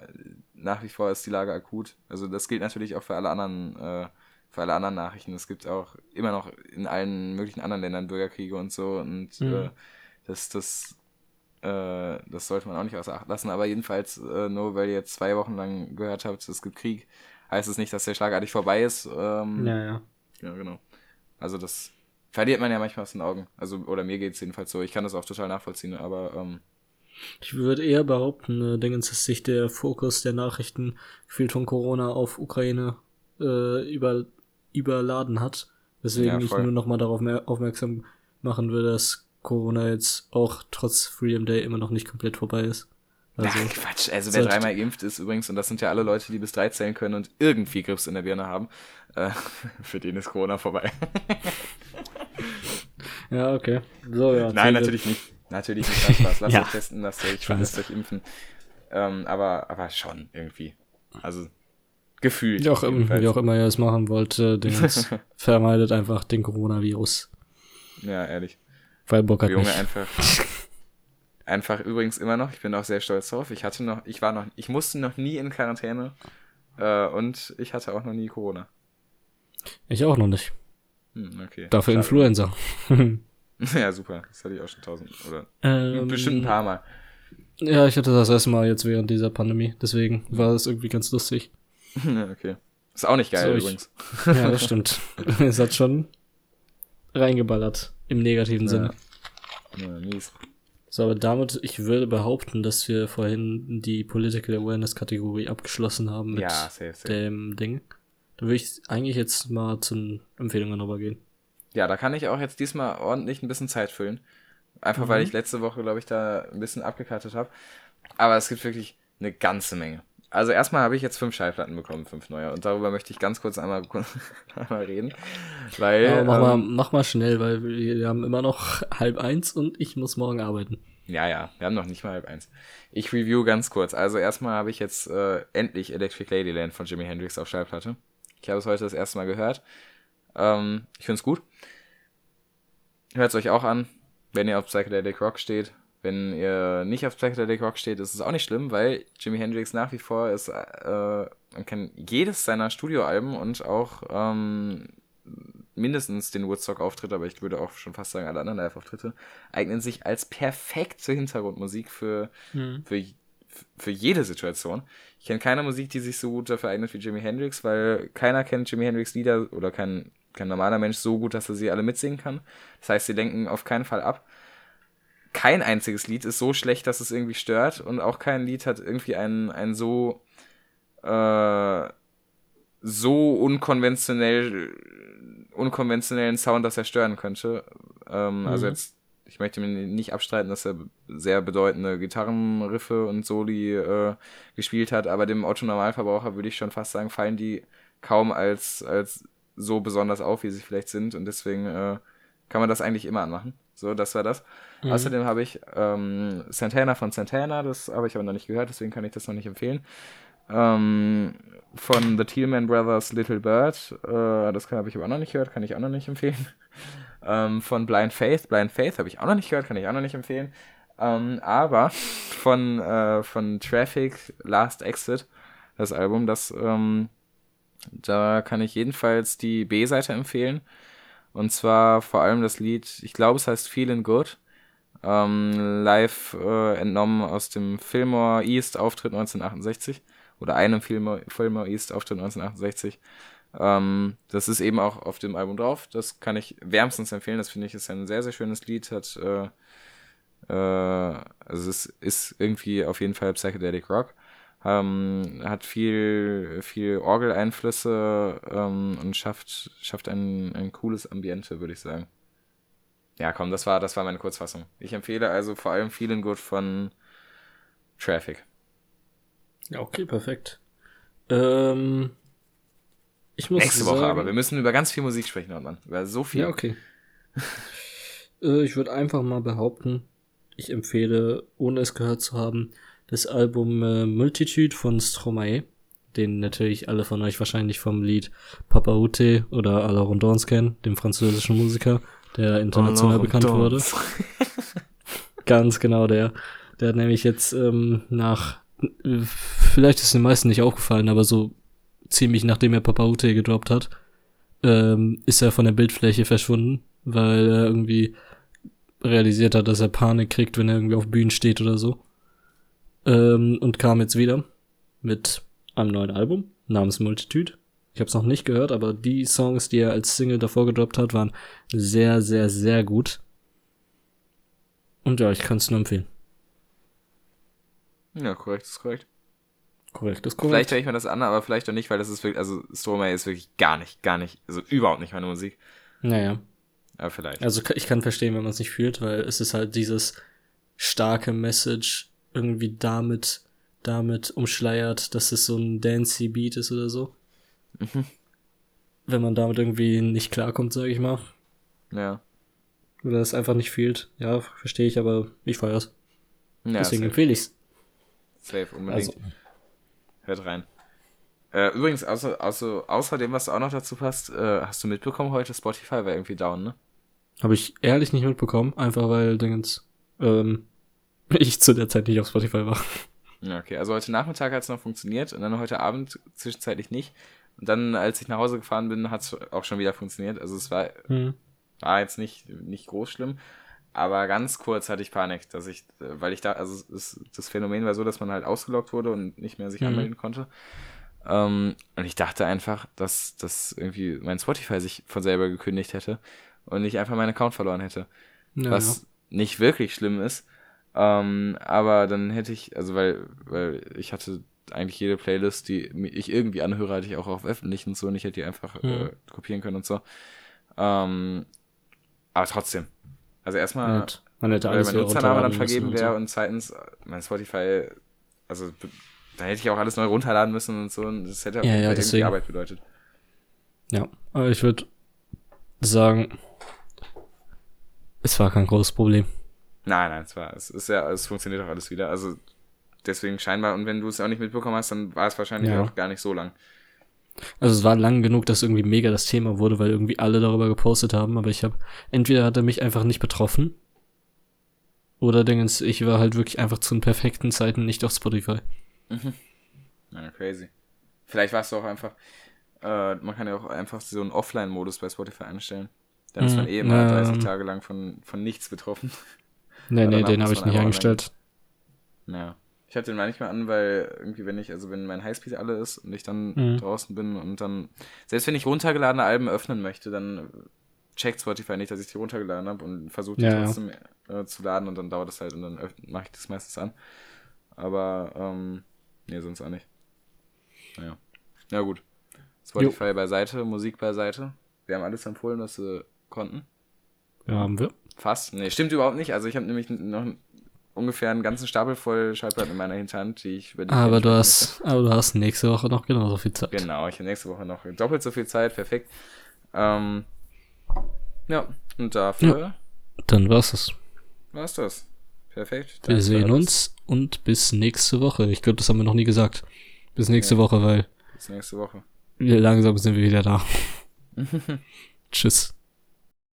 nach wie vor ist die Lage akut. Also das gilt natürlich auch für alle anderen, äh, für alle anderen Nachrichten. Es gibt auch immer noch in allen möglichen anderen Ländern Bürgerkriege und so und mhm. äh, das, das Äh, das sollte man auch nicht außer Acht lassen. Aber jedenfalls, äh, nur weil ihr jetzt zwei Wochen lang gehört habt, es gibt Krieg, heißt es nicht, dass der schlagartig vorbei ist. Ähm, Ja, ja. Ja, genau. Also das verliert man ja manchmal aus den Augen. Also, oder mir geht's jedenfalls so. Ich kann das auch total nachvollziehen, aber ähm, Ich würde eher behaupten, äh, Dingens, dass sich der Fokus der Nachrichten gefühlt von Corona auf Ukraine äh, über, überladen hat. Weswegen Ja, ich nur noch mal darauf mehr aufmerksam machen will, dass Corona jetzt auch trotz Freedom Day immer noch nicht komplett vorbei ist. Also, ja, Quatsch. Also wer dreimal geimpft ist übrigens, und das sind ja alle Leute, die bis drei zählen können und irgendwie Grips in der Birne haben, äh, (laughs) für den ist Corona vorbei. (laughs) ja, okay. So, ja. Nein, natürlich nicht. Natürlich nicht. Ganz Spaß. Lasst Ja. euch testen, lasst euch, lasst euch impfen. Ähm, aber, aber schon irgendwie. Also gefühlt. Wie auch, im, wie auch immer ihr es machen wollt, äh, (laughs) vermeidet einfach den Coronavirus. Ja, ehrlich. Weil Bock hat Junge, nicht. einfach. (laughs) Einfach übrigens immer noch, ich bin auch sehr stolz drauf. Ich hatte noch, ich war noch, ich musste noch nie in Quarantäne äh, und ich hatte auch noch nie Corona. Ich auch noch nicht. Hm, okay. Dafür Schade. Influenza. (laughs) Ja, super. Das hatte ich auch schon tausend oder ähm, bestimmt ein paar Mal. Ja, ich hatte das erste Mal jetzt während dieser Pandemie. Deswegen war das irgendwie ganz lustig. Ja, (laughs) okay. Ist auch nicht geil So, ich- übrigens. Ja, das stimmt. es hat schon reingeballert. Im negativen Sinne. Ja, mies. So, aber damit, ich würde behaupten, dass wir vorhin die Political Awareness Kategorie abgeschlossen haben mit Ja, safe, safe. dem Ding. Da würde ich eigentlich jetzt mal zu den Empfehlungen rübergehen. Ja, da kann ich auch jetzt diesmal ordentlich ein bisschen Zeit füllen. Einfach weil Mhm. ich letzte Woche, glaube ich, da ein bisschen abgekartet habe. Aber es gibt wirklich eine ganze Menge. Also erstmal habe ich jetzt fünf Schallplatten bekommen, fünf neue. Und darüber möchte ich ganz kurz einmal, (laughs) einmal reden. Weil. Ja, mach, mal, ähm, mach mal schnell, weil wir, wir haben immer noch halb eins und ich muss morgen arbeiten. Ja, ja, wir haben noch nicht mal halb eins. Ich review ganz kurz. Also erstmal habe ich jetzt äh, endlich Electric Ladyland von Jimi Hendrix auf Schallplatte. Ich habe es heute das erste Mal gehört. Ähm, ich finde es gut. Hört es euch auch an, wenn ihr auf Psychedelic Rock steht. Wenn ihr nicht auf Psychedelic Rock steht, ist es auch nicht schlimm, weil Jimi Hendrix nach wie vor ist, äh, man kann jedes seiner Studioalben und auch ähm, mindestens den Woodstock-Auftritt, aber ich würde auch schon fast sagen, alle anderen Live-Auftritte, eignen sich als perfekte Hintergrundmusik für, für, für jede Situation. Ich kenne keine Musik, die sich so gut dafür eignet wie Jimi Hendrix, weil keiner kennt Jimi Hendrix Lieder oder kein, kein normaler Mensch so gut, dass er sie alle mitsingen kann. Das heißt, sie lenken auf keinen Fall ab. Kein einziges Lied ist so schlecht, dass es irgendwie stört und auch kein Lied hat irgendwie einen, einen so äh, so unkonventionell unkonventionellen Sound, dass er stören könnte. Ähm, Also Mhm. jetzt, ich möchte mir nicht abstreiten, dass er sehr bedeutende Gitarrenriffe und Soli äh, gespielt hat, aber dem Otto-Normalverbraucher würde ich schon fast sagen, fallen die kaum als, als so besonders auf, wie sie vielleicht sind und deswegen äh, kann man das eigentlich immer anmachen. So, das war das. Mhm. Außerdem habe ich ähm, Santana von Santana, das habe ich aber noch nicht gehört, deswegen kann ich das noch nicht empfehlen. Ähm, von The Tealman Brothers Little Bird, äh, das habe ich aber auch noch nicht gehört, kann ich auch noch nicht empfehlen. (laughs) Ähm, von Blind Faith, Blind Faith habe ich auch noch nicht gehört, kann ich auch noch nicht empfehlen. Ähm, aber (laughs) von, äh, von Traffic Last Exit, das Album, das, ähm, da kann ich jedenfalls die B-Seite empfehlen. Und zwar vor allem das Lied, ich glaube, es heißt Feeling Good. Ähm, live äh, entnommen aus dem Fillmore East Auftritt 1968 oder einem Fillmore, Fillmore East Auftritt 1968. Ähm, das ist eben auch auf dem Album drauf. Das kann ich wärmstens empfehlen. Das finde ich ist ein sehr, sehr schönes Lied. Hat, äh, äh, also es ist irgendwie auf jeden Fall Psychedelic Rock. Ähm, hat viel, viel Orgeleinflüsse ähm, und schafft, schafft ein, ein cooles Ambiente, würde ich sagen. Ja, komm, das war, das war meine Kurzfassung. Ich empfehle also vor allem Feeling Good von Traffic. Ja, okay, perfekt. Ähm, ich muss Nächste sagen, Woche aber. Wir müssen über ganz viel Musik sprechen, Nordmann. Über so viel. Ja, okay. (laughs) äh, ich würde einfach mal behaupten, ich empfehle, ohne es gehört zu haben, das Album äh, Multitude von Stromae, den natürlich alle von euch wahrscheinlich vom Lied Papa Ute oder la Rondons kennen, dem französischen Musiker, der international bekannt wurde. (laughs) Ganz genau der. Der hat nämlich jetzt ähm, nach, vielleicht ist den meisten nicht aufgefallen, aber so ziemlich nachdem er Papa Ute gedroppt hat, ähm, ist er von der Bildfläche verschwunden, weil er irgendwie realisiert hat, dass er Panik kriegt, wenn er irgendwie auf Bühnen steht oder so. Ähm, und kam jetzt wieder mit einem neuen Album namens Multitude. Ich habe es noch nicht gehört, aber die Songs, die er als Single davor gedroppt hat, waren sehr, sehr, sehr gut. Und ja, ich kann es nur empfehlen. Ja, korrekt ist korrekt. Korrekt ist Vielleicht korrekt. höre ich mir das an, aber vielleicht auch nicht, weil das ist wirklich, also Stromae ist wirklich gar nicht, gar nicht, also überhaupt nicht meine Musik. Naja. Aber vielleicht. Also ich kann verstehen, wenn man es nicht fühlt, weil es ist halt dieses starke Message irgendwie damit, damit umschleiert, dass es so ein dancey Beat ist oder so. Mhm. Wenn man damit irgendwie nicht klarkommt, sage ich mal. Ja. Oder es einfach nicht fühlt. Ja, verstehe ich, aber ich feier's. Ja, Deswegen safe, empfehle ich's. safe, unbedingt. Also, Hört rein. Äh, übrigens, außer, außer, außerdem, was auch noch dazu passt, äh, hast du mitbekommen, heute Spotify war irgendwie down, ne? habe ich ehrlich nicht mitbekommen, einfach weil Dingens, ähm, (laughs) ich zu der Zeit nicht auf Spotify war. Ja, okay. Also heute Nachmittag hat es noch funktioniert und dann heute Abend zwischenzeitlich nicht. Und dann, als ich nach Hause gefahren bin, hat es auch schon wieder funktioniert. Also es war, Hm. war jetzt nicht, nicht groß schlimm. Aber ganz kurz hatte ich Panik, dass ich, weil ich da, also es, das Phänomen war so, dass man halt ausgeloggt wurde und nicht mehr sich Mhm. anmelden konnte. Ähm, und ich dachte einfach, dass, dass irgendwie mein Spotify sich von selber gekündigt hätte und ich einfach meinen Account verloren hätte. Ja, was nicht wirklich schlimm ist. Ähm, aber dann hätte ich, also weil, weil ich hatte eigentlich jede Playlist, die ich irgendwie anhöre, hatte ich auch auf öffentlich und so und ich hätte die einfach äh, Mhm. kopieren können und so. Ähm, aber trotzdem. Also erstmal, Man hätte, man hätte weil alles mein wieder Nutzername dann vergeben und wäre so. und zweitens, äh, mein Spotify, also da hätte ich auch alles neu runterladen müssen und so und das hätte Ja, ja, irgendwie. Arbeit bedeutet. Ja, aber ich würde sagen, es war kein großes Problem. Nein, nein, es war, es ist ja, es funktioniert auch alles wieder. Also deswegen scheinbar, und wenn du es auch nicht mitbekommen hast, dann war es wahrscheinlich Ja. auch gar nicht so lang. Also es war lang genug, dass irgendwie mega das Thema wurde, weil irgendwie alle darüber gepostet haben, aber ich habe, entweder hat er mich einfach nicht betroffen, oder Dingens, ich war halt wirklich einfach zu den perfekten Zeiten nicht auf Spotify. Ja, crazy. Vielleicht war es auch einfach, äh, man kann ja auch einfach so einen Offline-Modus bei Spotify einstellen. Dann ist Mhm, man eh immer ähm. 30 Tage lang von, von nichts betroffen. Nee, Ja, nee, den habe ich nicht eingestellt. Ja. Ich hatte den manchmal an, weil irgendwie, wenn ich, also wenn mein Highspeed alle ist und ich dann Mhm. draußen bin und dann, selbst wenn ich runtergeladene Alben öffnen möchte, dann checkt Spotify nicht, dass ich die runtergeladen habe und versucht die Ja, ja. trotzdem äh, zu laden und dann dauert das halt und dann mache ich das meistens an. Aber, ähm, nee, sonst auch nicht. Naja. Ja, gut. Spotify beiseite, Musik beiseite. Wir haben alles empfohlen, was wir konnten. Ja, haben wir. Fast. Nee, stimmt überhaupt nicht. Also ich habe nämlich noch ungefähr einen ganzen Stapel voll Schallplatten in meiner Hinterhand, die ich über die Aber du hast, aber du hast nächste Woche noch genauso viel Zeit. Genau, ich habe nächste Woche noch doppelt so viel Zeit. Perfekt. Ähm, ja, und dafür Dann war's es. war's das. Perfekt. Wir sehen uns und bis nächste Woche. Ich glaube, das haben wir noch nie gesagt. Bis nächste Ja. Woche, weil Bis nächste Woche. langsam sind wir wieder da. (laughs) Tschüss.